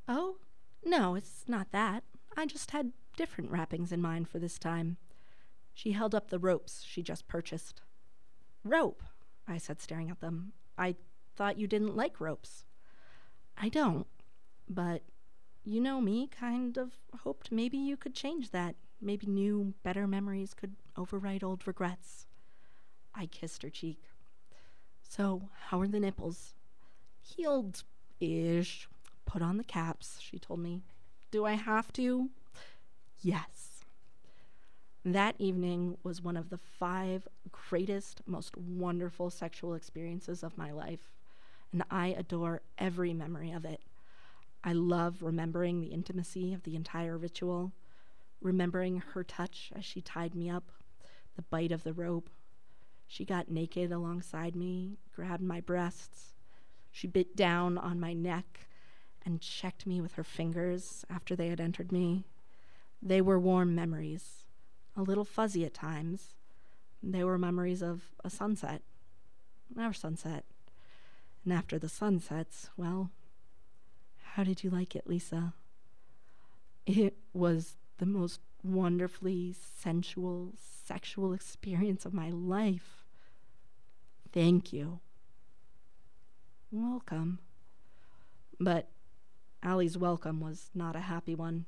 Oh, no, it's not that. I just had different wrappings in mind for this time. She held up the ropes she just purchased. Rope, I said, staring at them. I thought you didn't like ropes. I don't, but you know me, kind of hoped maybe you could change that. Maybe new, better memories could override old regrets. I kissed her cheek. So, how are the nipples? Healed ish. Put on the caps, she told me. Do I have to? Yes. That evening was one of the five greatest, most wonderful sexual experiences of my life, and I adore every memory of it. I love remembering the intimacy of the entire ritual, remembering her touch as she tied me up, the bite of the rope. She got naked alongside me, grabbed my breasts. She bit down on my neck and checked me with her fingers after they had entered me. They were warm memories, a little fuzzy at times. They were memories of a sunset, our sunset. And after the sun sets, well, how did you like it, Lisa? It was the most wonderfully sensual, sexual experience of my life. Thank you. Welcome. But Allie's welcome was not a happy one.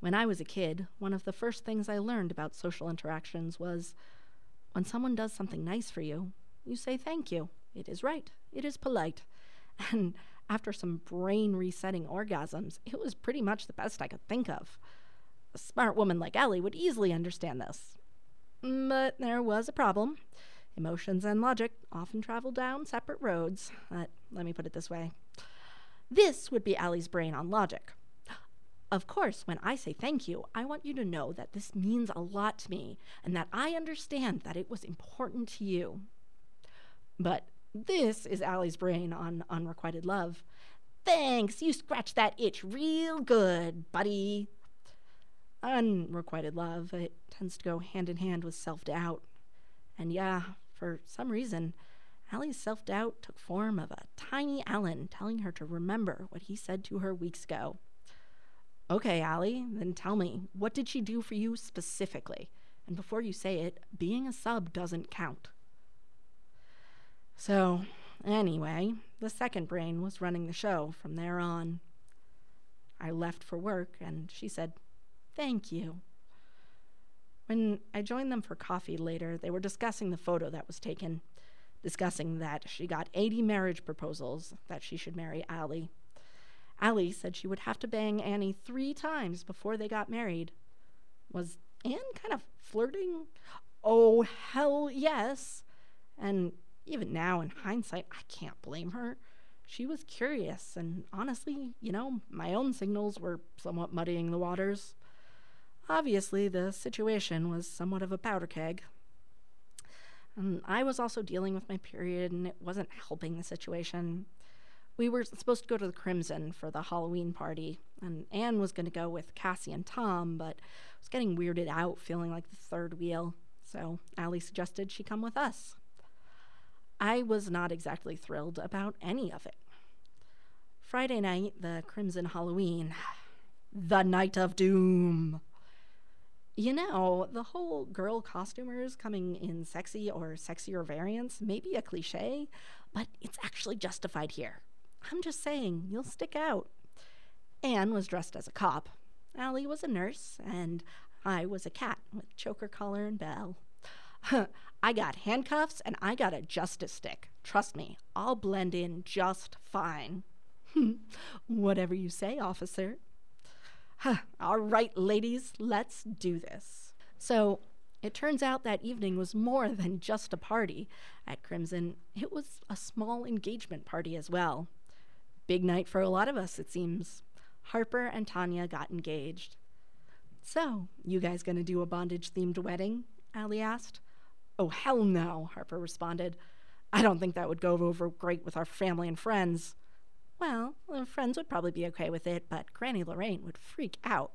When I was a kid, one of the first things I learned about social interactions was when someone does something nice for you, you say thank you. It is right. It is polite. And after some brain resetting orgasms, it was pretty much the best I could think of. A smart woman like Ellie would easily understand this. But there was a problem. Emotions and logic often travel down separate roads. But let me put it this way this would be Allie's brain on logic. Of course, when I say thank you, I want you to know that this means a lot to me and that I understand that it was important to you. But this is Allie's brain on unrequited love. Thanks, you scratched that itch real good, buddy. Unrequited love, it tends to go hand in hand with self doubt. And yeah, for some reason, Allie's self doubt took form of a tiny Alan telling her to remember what he said to her weeks ago. Okay, Allie, then tell me, what did she do for you specifically? And before you say it, being a sub doesn't count. So, anyway, the second brain was running the show from there on. I left for work, and she said, Thank you. When I joined them for coffee later, they were discussing the photo that was taken, discussing that she got 80 marriage proposals that she should marry Allie. Allie said she would have to bang Annie three times before they got married. Was Anne kind of flirting? Oh, hell yes. And even now, in hindsight, I can't blame her. She was curious, and honestly, you know, my own signals were somewhat muddying the waters. Obviously, the situation was somewhat of a powder keg. And I was also dealing with my period, and it wasn't helping the situation. We were supposed to go to the Crimson for the Halloween party, and Anne was going to go with Cassie and Tom, but I was getting weirded out, feeling like the third wheel. So Allie suggested she come with us. I was not exactly thrilled about any of it. Friday night, the Crimson Halloween, the night of doom. You know, the whole girl costumers coming in sexy or sexier variants may be a cliche, but it's actually justified here. I'm just saying, you'll stick out. Anne was dressed as a cop. Allie was a nurse, and I was a cat with choker collar and bell. I got handcuffs and I got a justice stick. Trust me, I'll blend in just fine. Whatever you say, officer. All right, ladies, let's do this. So it turns out that evening was more than just a party at Crimson, it was a small engagement party as well. Big night for a lot of us, it seems. Harper and Tanya got engaged. So, you guys gonna do a bondage themed wedding? Allie asked. Oh, hell no, Harper responded. I don't think that would go over great with our family and friends. Well, friends would probably be okay with it, but Granny Lorraine would freak out.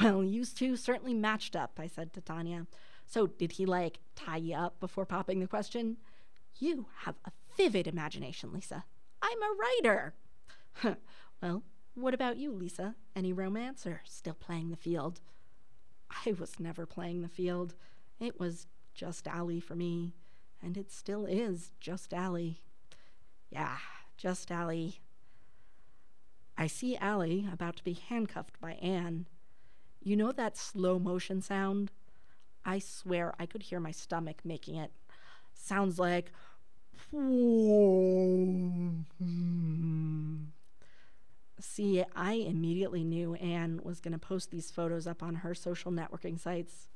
Well, you two certainly matched up, I said to Tanya. So, did he, like, tie you up before popping the question? You have a vivid imagination, Lisa. I'm a writer. well, what about you, Lisa? Any romance or still playing the field? I was never playing the field. It was just Allie for me, and it still is just Allie. Yeah, just Allie. I see Allie about to be handcuffed by Anne. You know that slow motion sound? I swear I could hear my stomach making it. Sounds like. See, I immediately knew Anne was going to post these photos up on her social networking sites.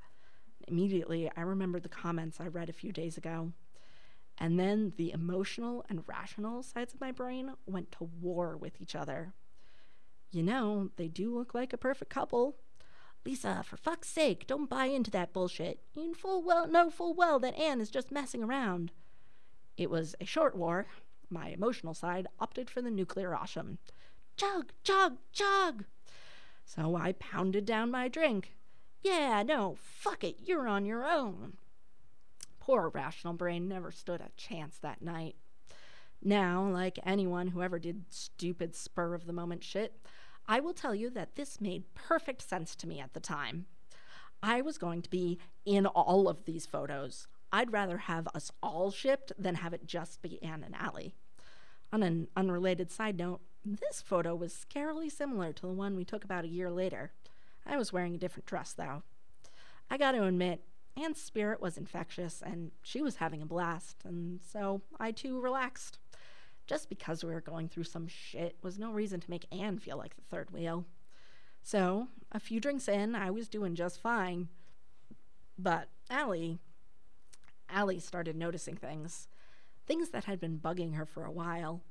Immediately, I remembered the comments I read a few days ago. And then the emotional and rational sides of my brain went to war with each other. You know, they do look like a perfect couple. Lisa, for fuck's sake, don't buy into that bullshit. You full well know full well that Anne is just messing around. It was a short war. My emotional side opted for the nuclear asham. Chug, chug, chug! So I pounded down my drink. Yeah, no, fuck it, you're on your own. Poor rational brain never stood a chance that night. Now, like anyone who ever did stupid spur of the moment shit, I will tell you that this made perfect sense to me at the time. I was going to be in all of these photos. I'd rather have us all shipped than have it just be Anne and Allie. On an unrelated side note, this photo was scarily similar to the one we took about a year later. I was wearing a different dress, though. I got to admit, Anne's spirit was infectious, and she was having a blast, and so I too relaxed. Just because we were going through some shit was no reason to make Anne feel like the third wheel. So, a few drinks in, I was doing just fine. But Allie, Allie started noticing things. Things that had been bugging her for a while.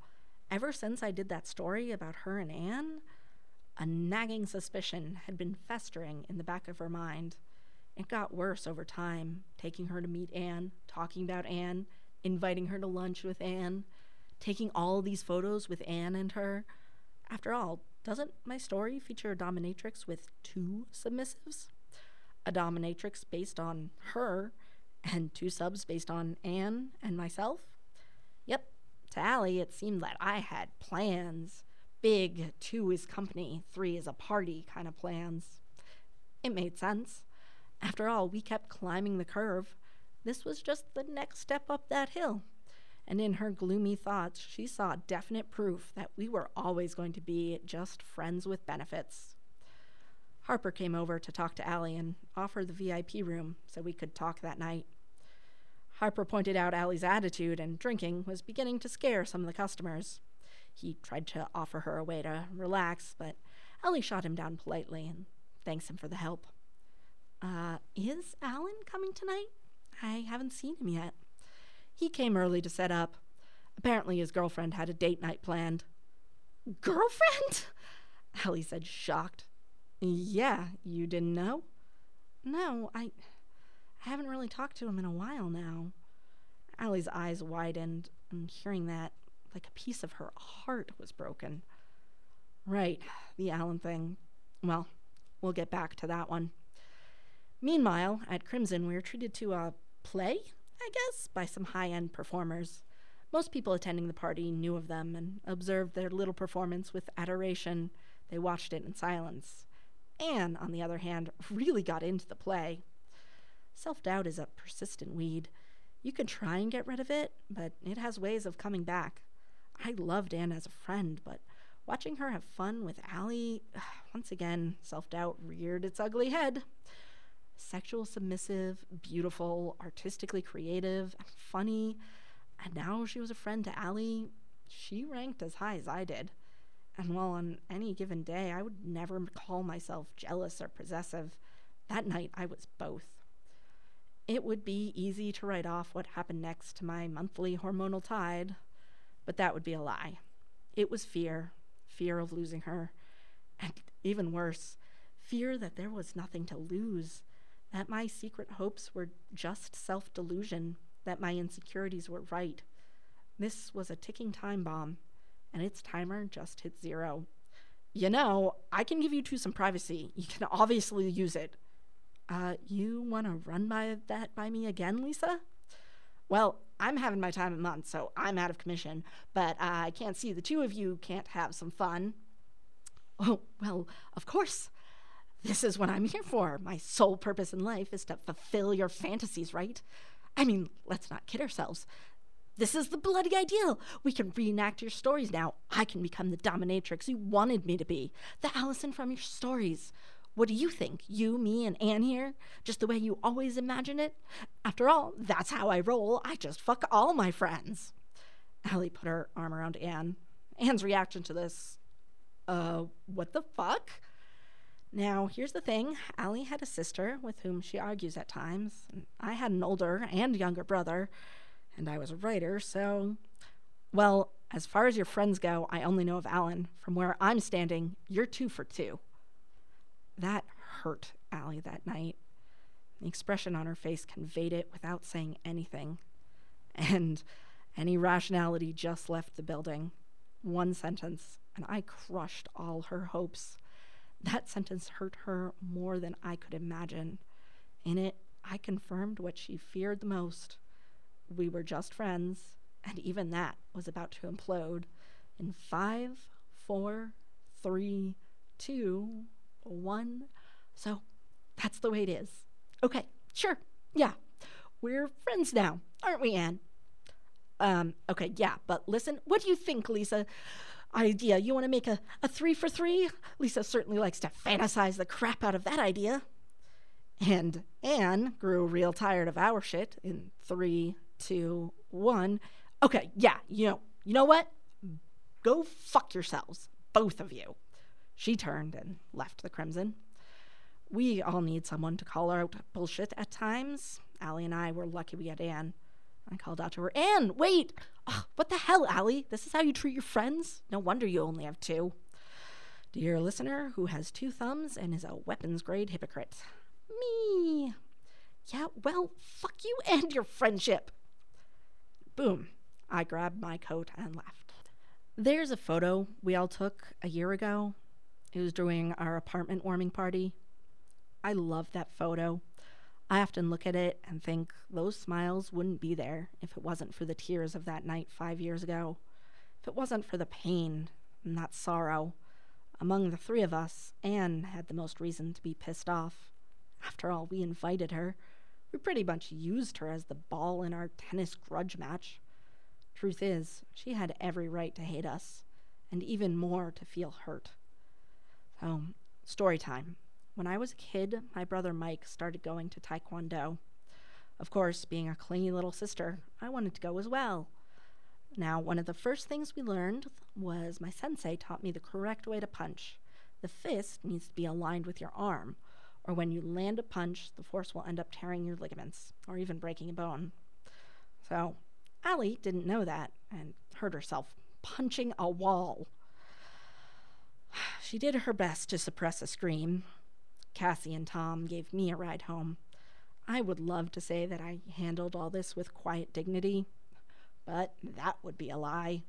Ever since I did that story about her and Anne, a nagging suspicion had been festering in the back of her mind. It got worse over time, taking her to meet Anne, talking about Anne, inviting her to lunch with Anne, taking all these photos with Anne and her. After all, doesn't my story feature a dominatrix with two submissives? A dominatrix based on her, and two subs based on Anne and myself? Yep, to Allie, it seemed that I had plans big two is company, three is a party kind of plans. It made sense. After all, we kept climbing the curve. This was just the next step up that hill. And in her gloomy thoughts, she saw definite proof that we were always going to be just friends with benefits. Harper came over to talk to Allie and offer the VIP room so we could talk that night. Harper pointed out Allie's attitude and drinking was beginning to scare some of the customers. He tried to offer her a way to relax, but Allie shot him down politely and thanks him for the help. Uh, is Alan coming tonight? I haven't seen him yet. He came early to set up. Apparently, his girlfriend had a date night planned. Girlfriend? Allie said, shocked. Yeah, you didn't know? No, I, I haven't really talked to him in a while now. Allie's eyes widened, and hearing that, like a piece of her heart was broken. Right, the Alan thing. Well, we'll get back to that one. Meanwhile, at Crimson, we were treated to a play, I guess, by some high end performers. Most people attending the party knew of them and observed their little performance with adoration. They watched it in silence. Anne, on the other hand, really got into the play. Self doubt is a persistent weed. You can try and get rid of it, but it has ways of coming back. I loved Anne as a friend, but watching her have fun with Allie, once again, self doubt reared its ugly head. Sexual, submissive, beautiful, artistically creative, and funny. And now she was a friend to Allie. She ranked as high as I did. And while on any given day I would never call myself jealous or possessive, that night I was both. It would be easy to write off what happened next to my monthly hormonal tide, but that would be a lie. It was fear fear of losing her, and even worse, fear that there was nothing to lose, that my secret hopes were just self delusion, that my insecurities were right. This was a ticking time bomb, and its timer just hit zero. You know, I can give you two some privacy. You can obviously use it. Uh, you want to run by that by me again, Lisa? Well, I'm having my time of month, so I'm out of commission, but I can't see the two of you can't have some fun. Oh, well, of course. This is what I'm here for. My sole purpose in life is to fulfill your fantasies, right? I mean, let's not kid ourselves. This is the bloody ideal. We can reenact your stories now. I can become the dominatrix you wanted me to be, the Allison from your stories. What do you think? You, me, and Anne here? Just the way you always imagine it? After all, that's how I roll. I just fuck all my friends. Allie put her arm around Anne. Anne's reaction to this, uh, what the fuck? Now, here's the thing Allie had a sister with whom she argues at times. I had an older and younger brother, and I was a writer, so. Well, as far as your friends go, I only know of Alan. From where I'm standing, you're two for two. That hurt Allie that night. The expression on her face conveyed it without saying anything. And any rationality just left the building. One sentence, and I crushed all her hopes. That sentence hurt her more than I could imagine. In it, I confirmed what she feared the most. We were just friends, and even that was about to implode in five, four, three, two, one. So that's the way it is. Okay, sure. Yeah. We're friends now, aren't we, Anne? Um, okay, yeah, but listen, what do you think, Lisa? Idea, you want to make a, a three for three? Lisa certainly likes to fantasize the crap out of that idea. And Anne grew real tired of our shit in three, two, one. Okay, yeah, you know, you know what? Go fuck yourselves, both of you. She turned and left the Crimson. We all need someone to call out bullshit at times. Allie and I were lucky we had Anne. I called out to her, Anne, wait! Ugh, what the hell, Allie? This is how you treat your friends? No wonder you only have two. Dear listener who has two thumbs and is a weapons grade hypocrite. Me. Yeah, well, fuck you and your friendship. Boom. I grabbed my coat and left. There's a photo we all took a year ago it was our apartment warming party. I love that photo. I often look at it and think those smiles wouldn't be there if it wasn't for the tears of that night five years ago, if it wasn't for the pain and that sorrow. Among the three of us, Anne had the most reason to be pissed off. After all, we invited her. We pretty much used her as the ball in our tennis grudge match. Truth is, she had every right to hate us, and even more to feel hurt. So, story time. When I was a kid, my brother Mike started going to Taekwondo. Of course, being a clingy little sister, I wanted to go as well. Now, one of the first things we learned was my sensei taught me the correct way to punch. The fist needs to be aligned with your arm, or when you land a punch, the force will end up tearing your ligaments, or even breaking a bone. So, Allie didn't know that and hurt herself punching a wall. She did her best to suppress a scream. Cassie and Tom gave me a ride home. I would love to say that I handled all this with quiet dignity, but that would be a lie.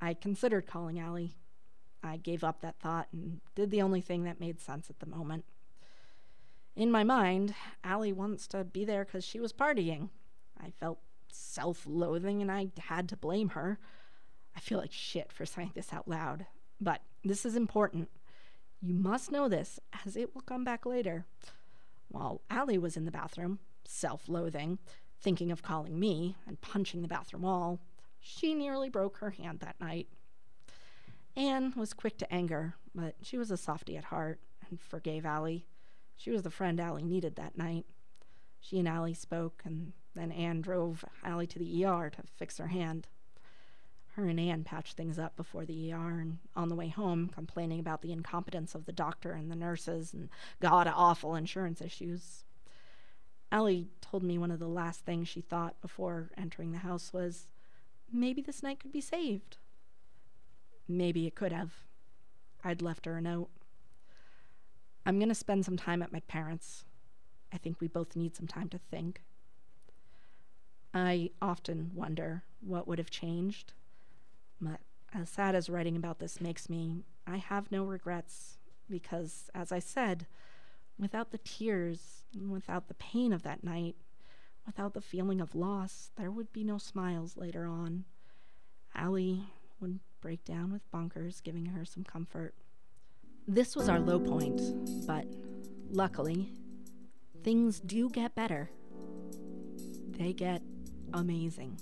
I considered calling Allie. I gave up that thought and did the only thing that made sense at the moment. In my mind, Allie wants to be there because she was partying. I felt self loathing and I had to blame her. I feel like shit for saying this out loud, but this is important. You must know this, as it will come back later. While Allie was in the bathroom, self loathing, thinking of calling me and punching the bathroom wall, she nearly broke her hand that night. Anne was quick to anger, but she was a softy at heart and forgave Allie. She was the friend Allie needed that night. She and Allie spoke, and then Anne drove Allie to the ER to fix her hand. Her and Anne patched things up before the ER, and on the way home, complaining about the incompetence of the doctor and the nurses and god awful insurance issues. Allie told me one of the last things she thought before entering the house was maybe this night could be saved. Maybe it could have. I'd left her a note. I'm going to spend some time at my parents'. I think we both need some time to think. I often wonder what would have changed. As sad as writing about this makes me, I have no regrets because, as I said, without the tears, without the pain of that night, without the feeling of loss, there would be no smiles later on. Allie would break down with bunkers, giving her some comfort. This was our low point, but luckily, things do get better. They get amazing.